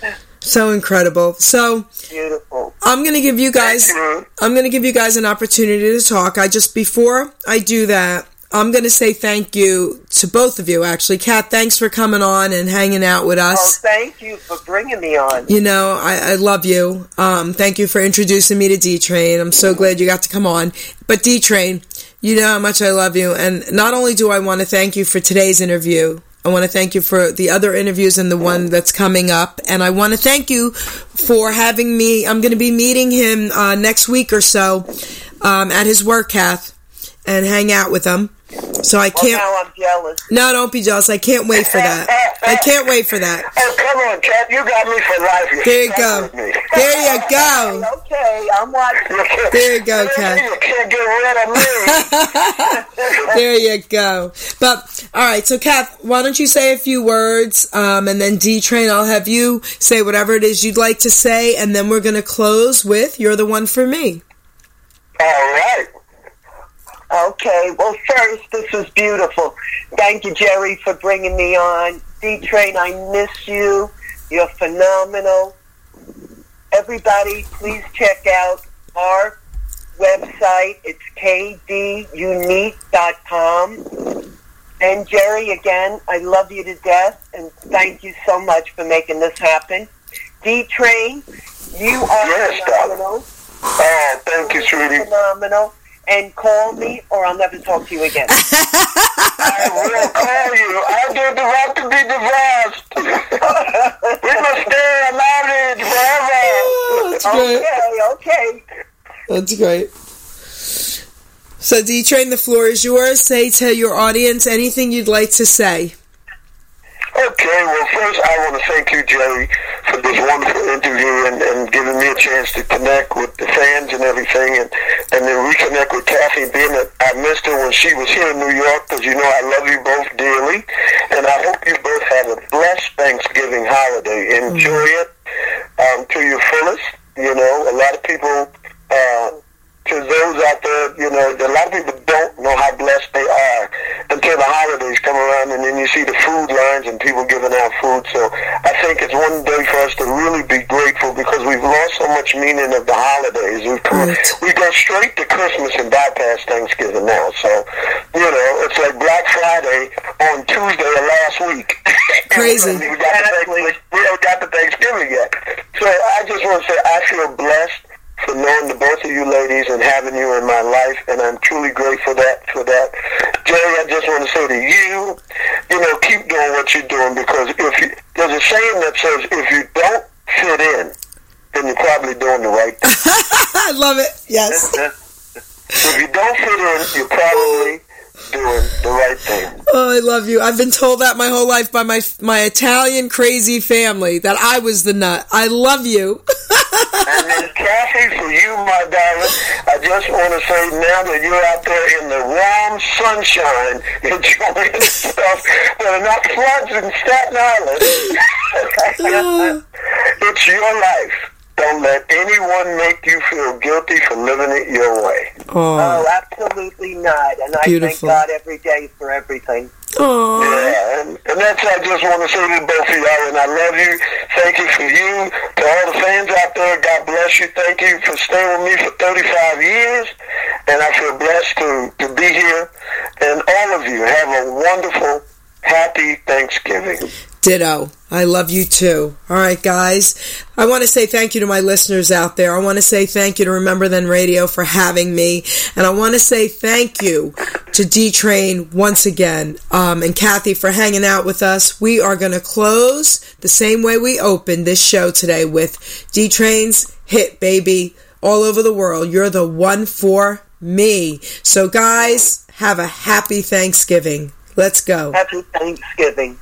Speaker 2: then.
Speaker 1: So incredible. So
Speaker 3: Beautiful.
Speaker 1: I'm gonna give you guys
Speaker 2: you.
Speaker 1: I'm gonna give you guys an opportunity to talk. I just before I do that, I'm gonna say thank you to both of you actually. Kat, thanks for coming on and hanging out with
Speaker 3: Oh,
Speaker 1: us.
Speaker 3: thank you for bringing me on.
Speaker 1: You know, I, I love you. Um, thank you for introducing me to D Train. I'm so glad you got to come on. But D Train, you know how much I love you. And not only do I want to thank you for today's interview, I want to thank you for the other interviews and the one that's coming up. And I want to thank you for having me. I'm going to be meeting him uh, next week or so um, at his work, Kath, and hang out with him. So I can't.
Speaker 3: now I'm jealous.
Speaker 1: No, don't be jealous. I can't wait for that. I can't wait for that.
Speaker 2: Oh, come on, Kat. You got me for life. You're
Speaker 1: There you go. There you go.
Speaker 3: Okay, I'm watching.
Speaker 2: You
Speaker 1: There you go, Kat.
Speaker 2: You can't get rid of me.
Speaker 1: there you go. But all right, so Kath, why don't you say a few words, um, and then D Train, I'll have you say whatever it is you'd like to say, and then we're gonna close with "You're the one for me."
Speaker 2: All right.
Speaker 3: Okay, well, first, this was beautiful. Thank you, Geri, for bringing me on. D Train, I miss you. You're phenomenal. Everybody, please check out our website. It's kdunique.com. And Geri, again, I love you to death, and thank you so much for making this happen. D Train, you are
Speaker 2: Yes,
Speaker 3: phenomenal.
Speaker 2: Oh, thank you, sweetie.
Speaker 3: Phenomenal. And call me, or I'll never talk to you again.
Speaker 2: I will call you. I did the to be divorced. we must stay married forever.
Speaker 1: Oh, that's great.
Speaker 3: okay, okay.
Speaker 1: That's great. So D Train, the floor is yours. Say to your audience anything you'd like to say.
Speaker 2: Okay, well, first I want to thank you, Geri, for this wonderful interview and, and giving me a chance to connect with the fans and everything, and, and then reconnect with Kathy, being that I missed her when she was here in New York, because you know I love you both dearly, and I hope you both have a blessed Thanksgiving holiday. Enjoy it um, to your fullest. You know, a lot of people, uh, to those out there, you know, a lot of people don't know how blessed they are until the holidays come around and then you see the food lines and people giving out food. So I think it's one day for us to really be grateful because we've lost so much meaning of the holidays. We've come,
Speaker 1: Right.
Speaker 2: we go straight to Christmas and bypass Thanksgiving now. So, you know, it's like Black Friday on Tuesday of last week.
Speaker 1: Crazy.
Speaker 2: we, got we haven't got the Thanksgiving yet. So I just want to say I feel blessed for knowing the both of you ladies and having you in my life, and I'm truly grateful for that for that. Geri, I just want to say to you, you know, keep doing what you're doing because if you, there's a saying that says if you don't fit in, then you're probably doing the right thing.
Speaker 1: I love it. Yes.
Speaker 2: if you don't fit in, you're probably doing the right thing.
Speaker 1: Oh, I love you. I've been told that my whole life by my my Italian crazy family that I was the nut. I love you.
Speaker 2: And then Kathy, for you, my darling, I just want to say now that you're out there in the warm sunshine, enjoying stuff that are not floods in Staten Island, it's your life. Don't let anyone make you feel guilty for living it your way.
Speaker 1: Oh,
Speaker 3: Oh, absolutely not. And I
Speaker 1: Beautiful.
Speaker 3: thank God every day for everything.
Speaker 2: Yeah, and, and that's I just want to say to both of y'all, and I love you. Thank you for you. To all the fans out there, God bless you. Thank you for staying with me for 35 years, and I feel blessed to, to be here. And all of you have a wonderful, happy Thanksgiving.
Speaker 1: Ditto. I love you too. All right, guys. I want to say thank you to my listeners out there. I want to say thank you to Remember Then Radio for having me. And I want to say thank you to D Train once again um, and Kathy for hanging out with us. We are going to close the same way we opened this show today with D Train's hit, baby, all over the world. You're the one for me. So, guys, have a happy Thanksgiving. Let's go.
Speaker 3: Happy
Speaker 5: Thanksgiving.